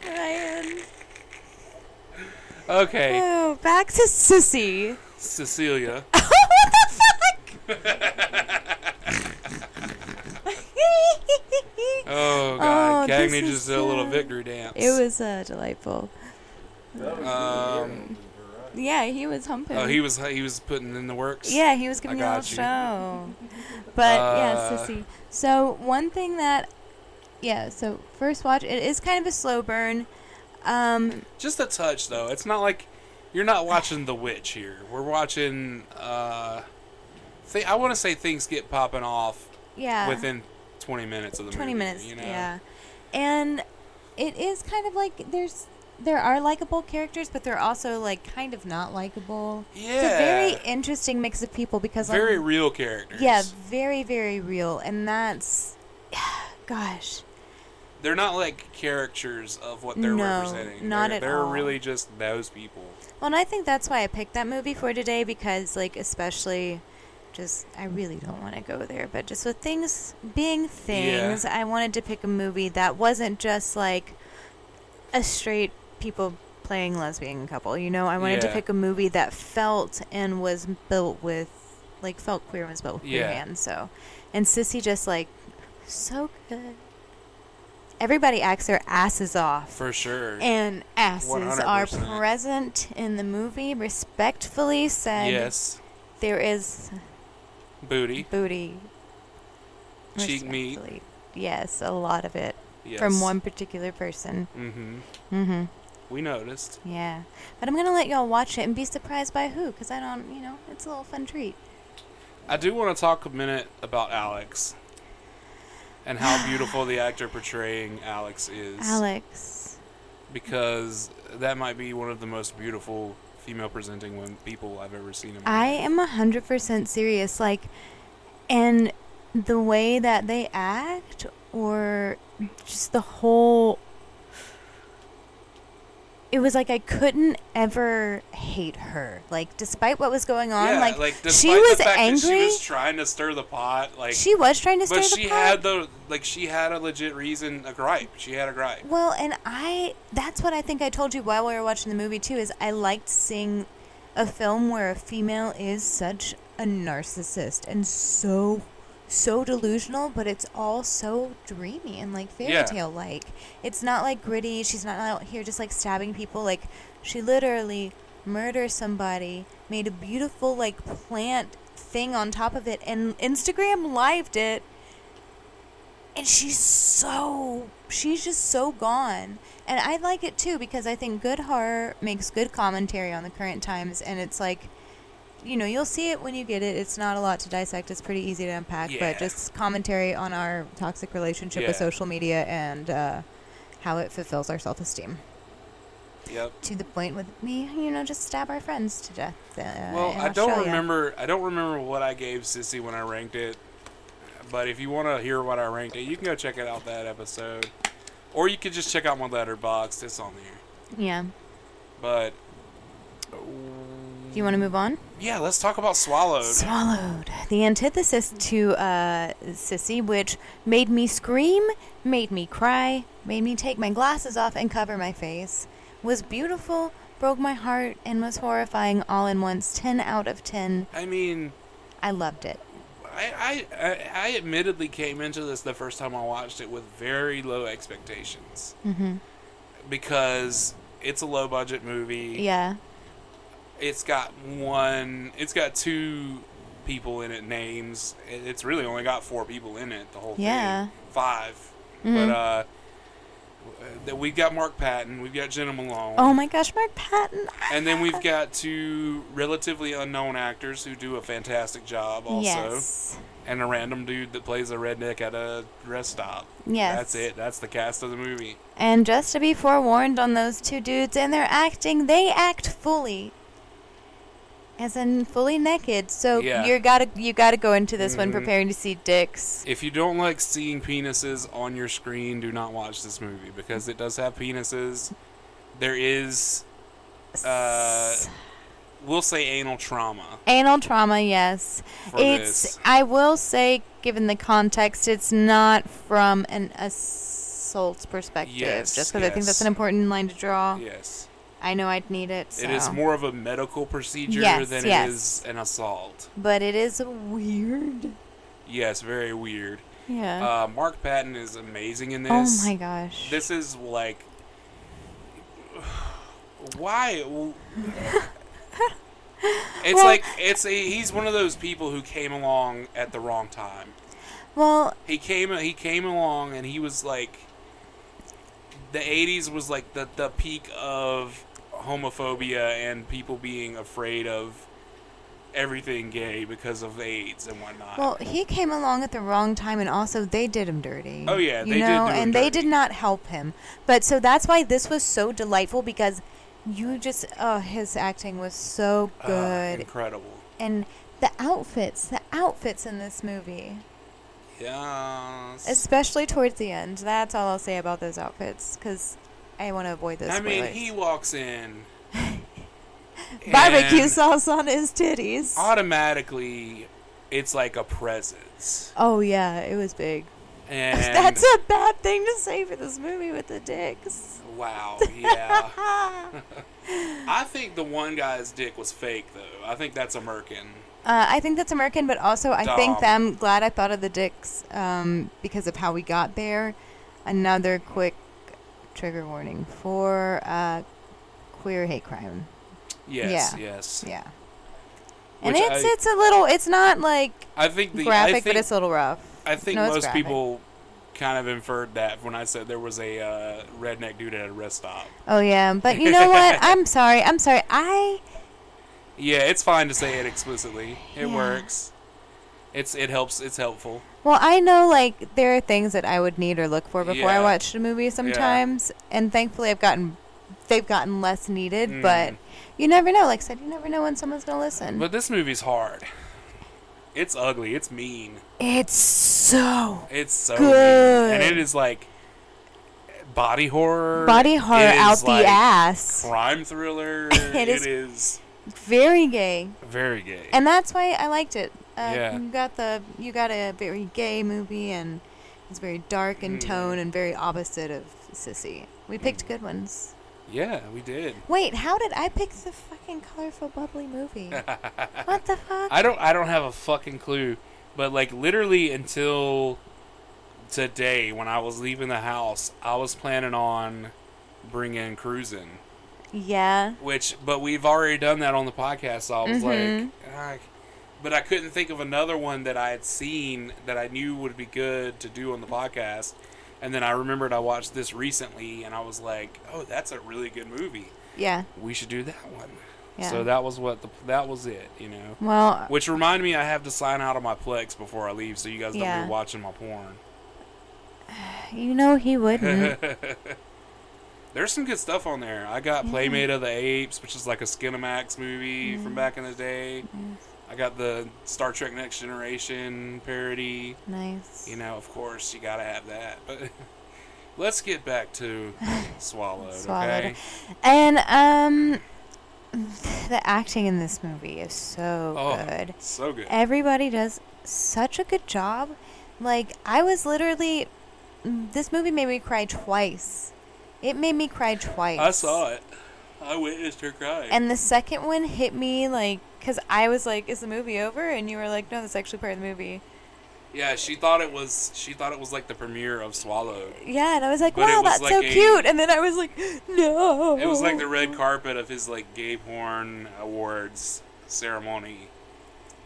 Ryan. Okay, Oh, back to Sissy. Cecilia. what the fuck? Oh god, Oh, Cagney is just did a little victory dance. It was uh, delightful. Um, um, Yeah, he was humping. Oh, he was he was putting in the works. Yeah, he was giving I you a little you. show. But yeah, Uh, sissy. So one thing that, yeah. So first watch, it is kind of a slow burn. Um, Just a touch though. It's not like you're not watching The Witch here. We're watching. uh th- I want to say things get popping off yeah, within 20 minutes of the twenty movie. minutes. You know? Yeah, and it is kind of like there's there are likable characters, but they're also like kind of not likable. Yeah. It's a very interesting mix of people because very on- real characters. yeah, very very real, and that's gosh. They're not like caricatures of what they're No, representing. not they're, at They're all. really just those people. Well, and I think that's why I picked that movie for today because, like, especially just, I really don't want to go there, but just with things being things, I wanted to pick a movie that wasn't just like a straight people playing lesbian couple, you know? I wanted to pick a movie that felt and was built with, like, felt queer and was built with queer hands, so. And Sissy just, like, so good. Everybody acts their asses off For sure. and asses are 100%. present in the movie. Respectfully said, yes. there is Booty. booty. Cheek meat. Yes, a lot of it Yes. from one particular person. Mm-hmm. Mm-hmm. We noticed. Yeah, but I'm gonna let y'all watch it and be surprised by who, because I don't, you know, it's a little fun treat. I do want to talk a minute about Alex and how beautiful the actor portraying Alex is. Alex. Because that might be one of the most beautiful female presenting women people I've ever seen in my I am a hundred percent serious. Like, and the way that they act, or just the whole. It was like I couldn't ever hate her. Like, despite what was going on, yeah, like, like despite she was the fact angry. that she was trying to stir the pot, like she was trying to stir the pot. but she had the like she had a legit reason, a gripe. She had a gripe. Well, and I that's what I think I told you while we were watching the movie too is I liked seeing a film where a female is such a narcissist and so so delusional, but it's all so dreamy and like fairy Yeah. tale like. It's not like gritty. She's not out here just like stabbing people. Like she literally murdered somebody, made a beautiful like plant thing on top of it, and Instagram lived it and she's so she's just so gone and i like it too because i think good horror makes good commentary on the current times and it's like you know you'll see it when you get it it's not a lot to dissect it's pretty easy to unpack Yeah. but just commentary on our toxic relationship with social media and uh, how it fulfills our self-esteem Yep. to the point with me you know just stab our friends to death uh, Well, I don't remember. I don't remember what I gave Sissy when I ranked it. But if you want to hear what I ranked it, you can go check it out that episode. Or you could just check out my Letterboxd. It's on there. Yeah. But Do you want to move on? yeah, let's talk about Swallowed. Swallowed. The antithesis to uh, Sissy, which made me scream, made me cry, made me take my glasses off and cover my face, was beautiful, broke my heart, and was horrifying all in once. 10 out of 10. I mean, I loved it. I, I I admittedly came into this the first time I watched it with very low expectations hmm because it's a low budget movie. Yeah. It's got one. It's got two people in it names. It's really only got four people in it. The whole Yeah. thing. Five. Mhm. But uh, that we've got Mark Patton. We've got Jena Malone. Oh my gosh, Mark Patton. And then we've got two relatively unknown actors who do a fantastic job also. Yes. And a random dude that plays a redneck at a rest stop. Yes. That's it. That's the cast of the movie. And just to be forewarned on those two dudes and their acting, they act fully. As in fully naked. So Yeah. you gotta you gotta go into this one Mhm. preparing to see dicks. If you don't like seeing penises on your screen, do not watch this movie because it does have penises. There is, uh, we'll say anal trauma Anal trauma, yes. for it's this. I will say, given the context, it's not from an assault perspective. Yes, just because I think that's yes. an important line to draw. Yes. I know I'd need it. So. It is more of a medical procedure Yes, than yes. it is an assault. But it is weird. Yes, very weird. Yeah. Uh, Mark Patton is amazing in this. oh my gosh. This is like, why? It's Well- like it's a, he's one of those people who came along at the wrong time. well, He came he came along and he was like, the '80s was like the the peak of homophobia and people being afraid of everything gay because of AIDS and whatnot. Well, he came along at the wrong time, and also they did him dirty. Oh, yeah, you they did know, and they dirty. did not help him. But so that's why this was so delightful because you just oh his acting was so Ah, good, incredible. and the outfits, the outfits in this movie, Yes. especially towards the end. That's all I'll say about those outfits because I want to avoid those. I mean, spoilers. he walks in. barbecue sauce on his titties. Automatically, it's like a presence. Oh yeah, it was big. And That's a bad thing to say for this movie with the dicks. wow, yeah. I think the one guy's dick was fake, though. I think that's American. Uh, I think that's American, but also I think that I'm glad I thought of the dicks um, because of how we got there. Another quick trigger warning for uh, queer hate crime. Yes, Yeah. yes. Yeah, and Which it's I- it's a little. It's not like I think the I graphic, think, but it's a little rough. I think no, most people kind of inferred that when I said there was a uh, redneck dude at a rest stop. Oh yeah, but you know what? I'm sorry. I'm sorry. I Yeah, it's fine to say it explicitly. It Yeah. works. It's it helps. It's helpful. well, I know like there are things that I would need or look for before I Yeah. watched a movie sometimes, and thankfully I've gotten they've gotten less needed. But Mm. you never know. Like I said, you never know when someone's gonna listen. But this movie's hard. It's ugly. It's mean. It's so It's so Good. mean. And it is like body horror. body horror It is out the ass. Crime thriller. It it is- is, Very gay, very gay. and that's why I liked it. Uh, Yeah. You got the you got a very gay movie, and it's very dark in Mm. tone and very opposite of Sissy. We picked good ones. yeah, we did. Wait, how did I pick the fucking colorful bubbly movie? what the fuck? I don't. I don't have a fucking clue. But like literally until today, when I was leaving the house, I was planning on bringing cruising. yeah. Which, but we've already done that on the podcast. So I was Mhm. like, ah, but I couldn't think of another one that I had seen that I knew would be good to do on the podcast. And then I remembered I watched this recently, and I was like, oh, that's a really good movie. Yeah. We should do that one. Yeah. So that was what the that was it, you know. well, Which reminded me, I have to sign out of my Plex before I leave, so you guys don't Yeah. be watching my porn. you know he wouldn't. There's some good stuff on there. I got Playmate of the Apes, which is like a Skinemax movie Mm. from back in the day. I got the Star Trek Next Generation parody. nice. You know, of course, you gotta have that. But Let's get back to Swallowed. Swallowed. Okay. And um, the acting in this movie is so Oh, good. so good. Everybody does such a good job. Like I was literally, this movie made me cry twice. It made me cry twice. I saw it. I witnessed her cry. And the second one hit me like, cause I was like, "Is the movie over?" And you were like, "No, that's actually part of the movie." yeah, she thought it was. She thought it was like the premiere of Swallowed. Yeah, and I was like, But "Wow, was that's like so a- cute." And then I was like, "No." It was like the red carpet of his like gay porn awards ceremony.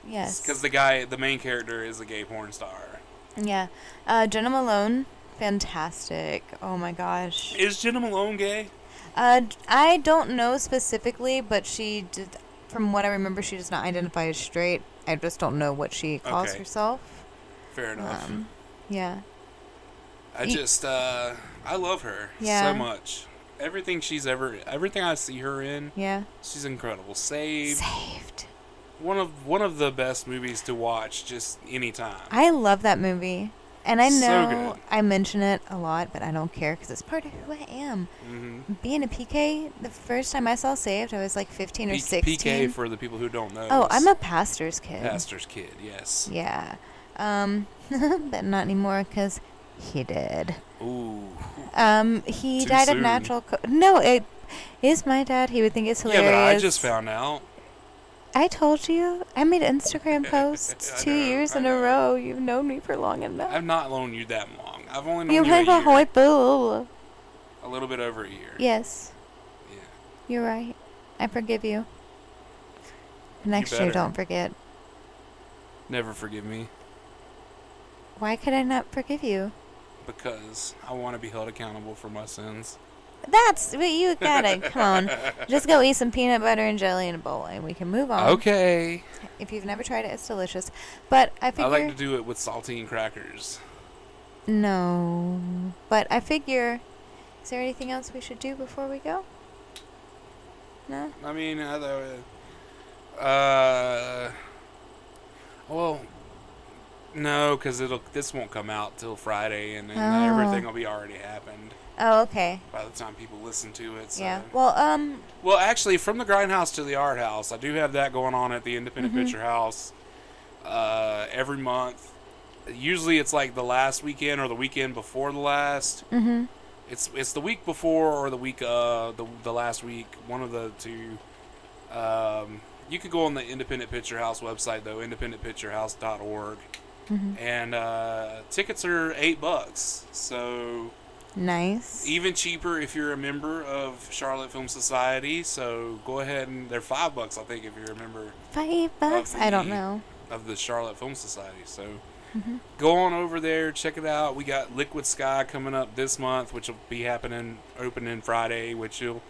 Yes. Because the guy, the main character, is a gay porn star. Yeah. Uh, Jena Malone, fantastic. Oh my gosh. Is Jena Malone gay? Uh, I don't know specifically, but she did. From what I remember, she does not identify as straight. I just don't know what she calls Okay. herself. Fair enough. Um, yeah. I you- just, uh, I love her Yeah. so much. Everything she's ever, everything I see her in, Yeah. she's incredible. Saved, Saved. one of one of the best movies to watch just anytime. I love that movie. And I So know good. I mention it a lot, but I don't care because it's part of who I am. hmm Being a PK, the first time I saw Saved, I was like 15 or 16. PK for the people who don't know. oh, I'm a pastor's kid. pastor's kid. Yes. Yeah. Um, but not anymore because he did. Ooh. Um, he Too died soon. of natural. Co- no, it is my dad. He would think it's hilarious. Yeah, but I just found out. I told you. I made Instagram posts two know, years in a row. You've known me for long enough. I've not known you that long. I've only known you you, a, have a year, hoi a little bit over a year. Yes, Yeah. you're right. I forgive you. Next year, don't forget. Never forgive me Why could I not forgive you? because I want to be held accountable for my sins. That's what you gotta. Come on, just go eat some peanut butter and jelly in a bowl, and we can move on. Okay. If you've never tried it, it's delicious. But I figure. I like to do it with saltine crackers. no. But I figure, is there anything else we should do before we go? No. I mean, uh, uh, well, no, because it'll this won't come out till Friday, and then Oh. everything will be already happened Oh, okay. by the time people listen to it. So. Yeah. Well, um, Well, actually, from the grindhouse to the art house, I do have that going on at the Independent Mhm. Picture House uh, every month. Usually, it's like the last weekend or the weekend before the last. mm-hmm. It's it's the week before or the week uh the the last week, one of the two. Um, you could go on the Independent Picture House website though, independentpicturehouse.org, Mm-hmm. and uh, tickets are eight bucks. So Nice. even cheaper if you're a member of Charlotte Film Society. So go ahead and they're five bucks, I think, if you're a member Five bucks. I don't know. of the Charlotte Film Society. So Mhm. go on over there, check it out. We got Liquid Sky coming up this month, which will be happening opening Friday. Which you'll,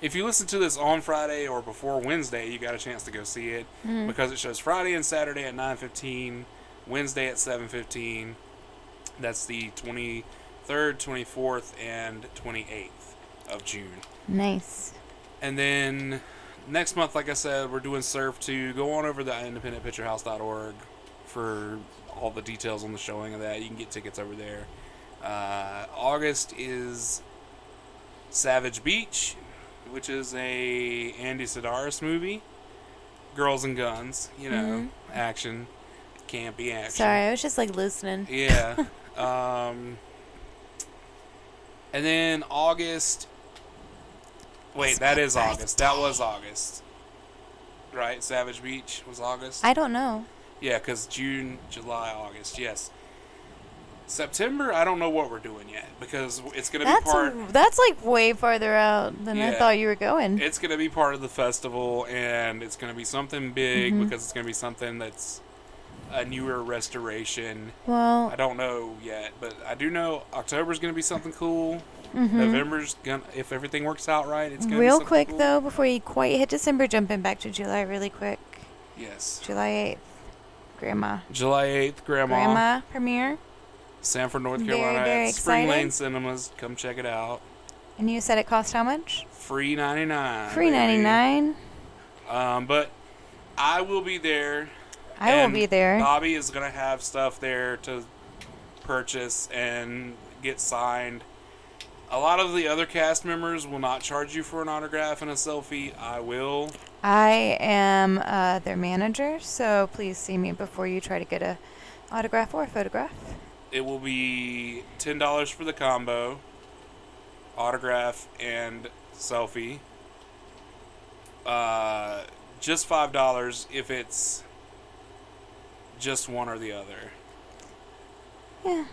if you listen to this on Friday or before Wednesday, you got a chance to go see it Mhm. because it shows Friday and Saturday at nine fifteen, Wednesday at seven fifteen. That's the twenty third, twenty fourth, and twenty eighth of June. Nice. And then next month, like I said, we're doing Surf 2. Go on over to independentpicturehouse.org for all the details on the showing of that. You can get tickets over there. Uh, August is Savage Beach, which is a Andy Sidaris movie. Girls and guns, you know, action, campy action. Sorry, I was just like listening. Yeah. um, and then August. Wait, that is August. That was August. Right? Savage Beach was August? I don't know. yeah, because June, July, August. Yes. September, I don't know what we're doing yet because it's going to be part. a, that's like way farther out than I thought you were going. It's going to be part of the festival, and it's going to be something big Mhm. because it's going to be something that's a newer restoration. well, I don't know yet, but I do know October's going to be something cool. mhm. November's gonna, if everything works out right, it's going to be real quick cool. though, before you quite hit December, jumping back to July really quick. Yes, July eighth, Grandma. July eighth, Grandma, Grandma premiere, Sanford, North Very, Carolina, very at Spring excited. Lane Cinemas. Come check it out. and you said it cost how much? Free ninety nine. Free ninety nine. Um, but I will be there. I will be there. Bobby is gonna have stuff there to purchase and get signed. A lot of the other cast members will not charge you for an autograph and a selfie. I will. I am uh, their manager, so please see me before you try to get a autograph or a photograph. It will be ten dollars for the combo, autograph and selfie. Uh, just five dollars if it's just one or the other. Yeah.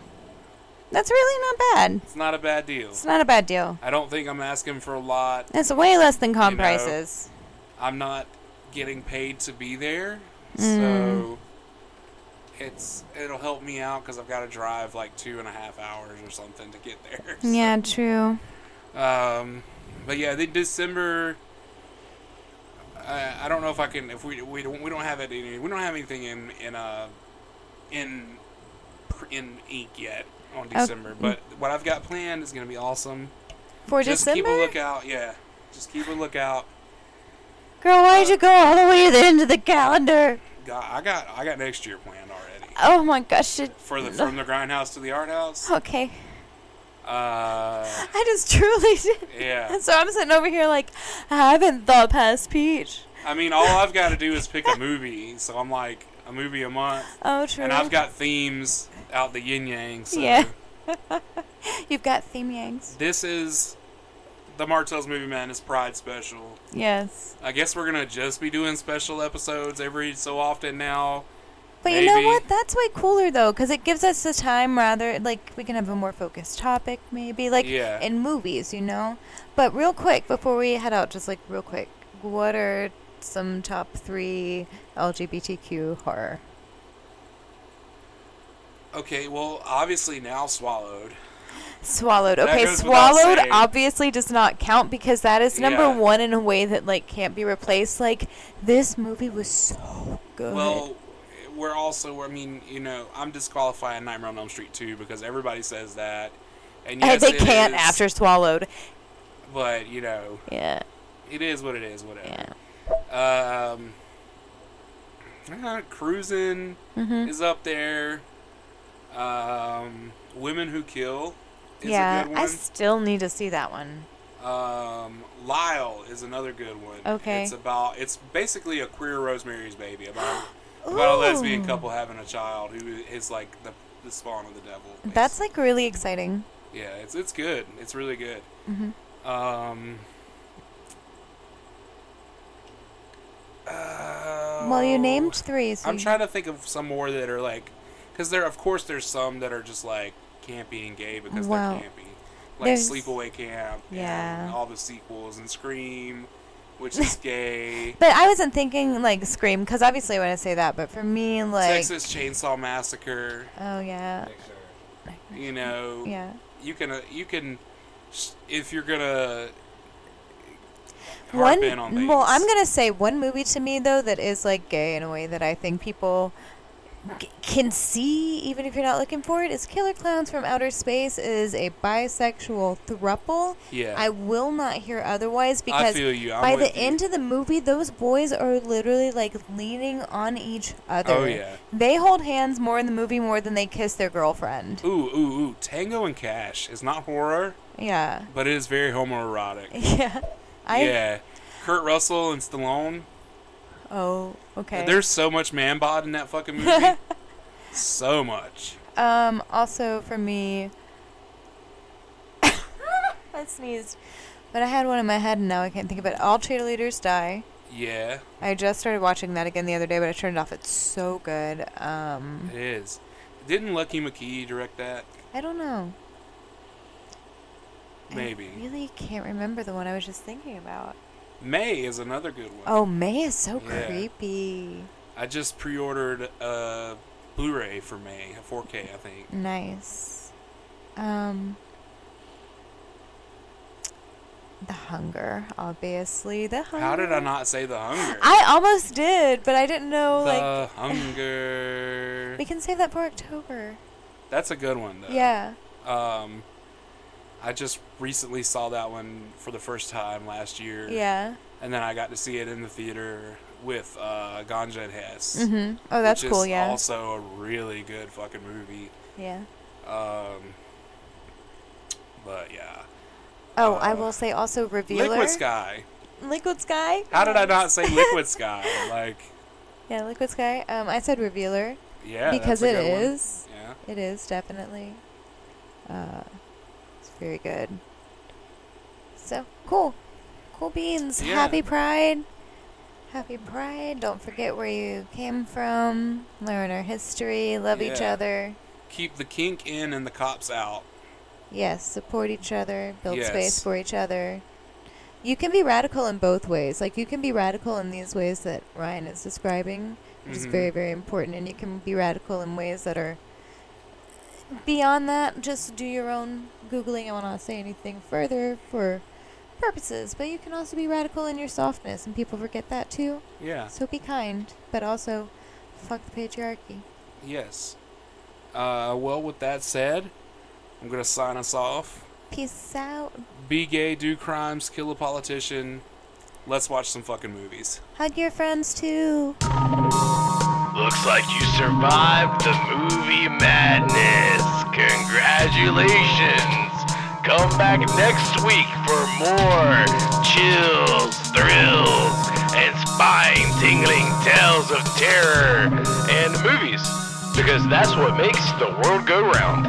That's really not bad. It's not a bad deal. It's not a bad deal. I don't think I'm asking for a lot. It's way less than con You know, prices. I'm not getting paid to be there, Mm. so it's it'll help me out because I've got to drive like two and a half hours or something to get there. So, Yeah, true. Um, but yeah, the December. I, I don't know if I can if we we don't we don't have it in we don't have anything in in uh in in ink yet on December. But what I've got planned is gonna be awesome. For December? Just December? keep a lookout. Yeah, just keep a lookout. Girl, why'd you go all the way to the end of the calendar? Got, I got I got next year planned already Oh my gosh. It, for the from the grindhouse to the art house. okay. Uh, I just truly did. yeah. So I'm sitting over here like, I haven't thought past Peach. I mean, all I've got to do is pick a movie. So I'm like a movie a month, Oh, true. and I've got themes out the yin yang. So Yeah. You've got theme yanks. this is the Martell's Movie Madness Pride special. Yes. I guess we're gonna just be doing special episodes every so often now. But you know what? That's way cooler though, because it gives us the time rather, like, we can have a more focused topic, maybe, like Yeah. in movies, you know? But real quick, before we head out, just like real quick, what are some top three LGBTQ horror? Okay, well, obviously now swallowed. Swallowed. Okay, swallowed obviously does not count because that is number Yeah. one in a way that like can't be replaced. Like this movie was so good. Well, we're also, I mean, you know, I'm disqualifying Nightmare on Elm Street 2 because everybody says that. And And yes, they can't is, after swallowed. But, you know, Yeah, it is what it is, whatever. yeah. Um, uh, Cruising Mhm. is up there. Um, Women Who Kill is yeah, a good I still need to see that one. Um, Lyle is another good one. Okay. It's about it's basically a queer Rosemary's Baby about about a lesbian couple having a child who is like the the spawn of the devil. That's like really exciting. yeah, it's it's good. It's really good. Mhm. Um. Well, you oh, named three. So I'm you- trying to think of some more that are like, because there, of course, there's some that are just like campy and gay because they're campy, like there's- Sleepaway Camp, Yeah. and all the sequels, and Scream, which is gay. But I wasn't thinking like Scream because obviously I want to say that. But for me, like, Texas Chainsaw Massacre. oh yeah, You know, yeah. you can uh, you can if you're gonna harp One, in on well, I'm gonna say one movie to me though that is like gay in a way that I think people g- can see even if you're not looking for it is Killer Clowns from Outer Space is a bisexual thruple. Yeah. I will not hear otherwise because. By the you. end of the movie, those boys are literally like leaning on each other. Oh, yeah. They hold hands more in the movie more than they kiss their girlfriend. Ooh, ooh, ooh! Tango and Cash is not horror, Yeah. but it is very homoerotic. Yeah. I yeah, Kurt Russell and Stallone. Oh, okay. There's so much man bod in that fucking movie. so much. Um, also for me, I sneezed, but I had one in my head and now I can't think of it. All cheerleaders die. Yeah, I just started watching that again the other day, but I turned it off. It's so good. Um, it is. Didn't Lucky McKee direct that? I don't know. Maybe. I really can't remember the one I was just thinking about. May is another good one. Oh, May is so Yeah. creepy. I just pre-ordered a Blu-ray for May, a 4K, I think. Nice. Um, the hunger, obviously. The hunger. How did I not say the hunger? I almost did, but I didn't know. the like, hunger. we can save that for October. That's a good one, though. Yeah. Um, I just recently saw that one for the first time last year. Yeah. And then I got to see it in the theater with uh, Ganja and Hess. Mhm. Oh, that's cool. Yeah. Also a really good fucking movie. yeah. Um, but yeah, Oh, I will say also Revealer. Liquid Sky. Liquid Sky. How did I not say Liquid Sky? Like, Yeah, Liquid Sky. Um, I said Revealer yeah, because it good one. is. Yeah. It is definitely. Uh, very good. So cool, cool beans. Yeah. Happy Pride. Happy Pride. Don't forget where you came from. Learn our history. Love each other. Keep the kink in and the cops out. Yes, support each other. Build Yes. space for each other. You can be radical in both ways. Like you can be radical in these ways that Ryan is describing, which is Mhm. very, very important, and you can be radical in ways that are beyond that. Just do your own googling. I will not say anything further for purposes, but you can also be radical in your softness, and people forget that too. Yeah. So be kind, but also fuck the patriarchy. Yes. Uh, well, with that said, I'm gonna sign us off. Peace out. Be gay, do crimes, kill a politician. Let's watch some fucking movies. Hug your friends too. Looks like you survived the movie madness. Congratulations. Come back next week for more chills, thrills, and spine tingling tales of terror and movies. Because that's what makes the world go round.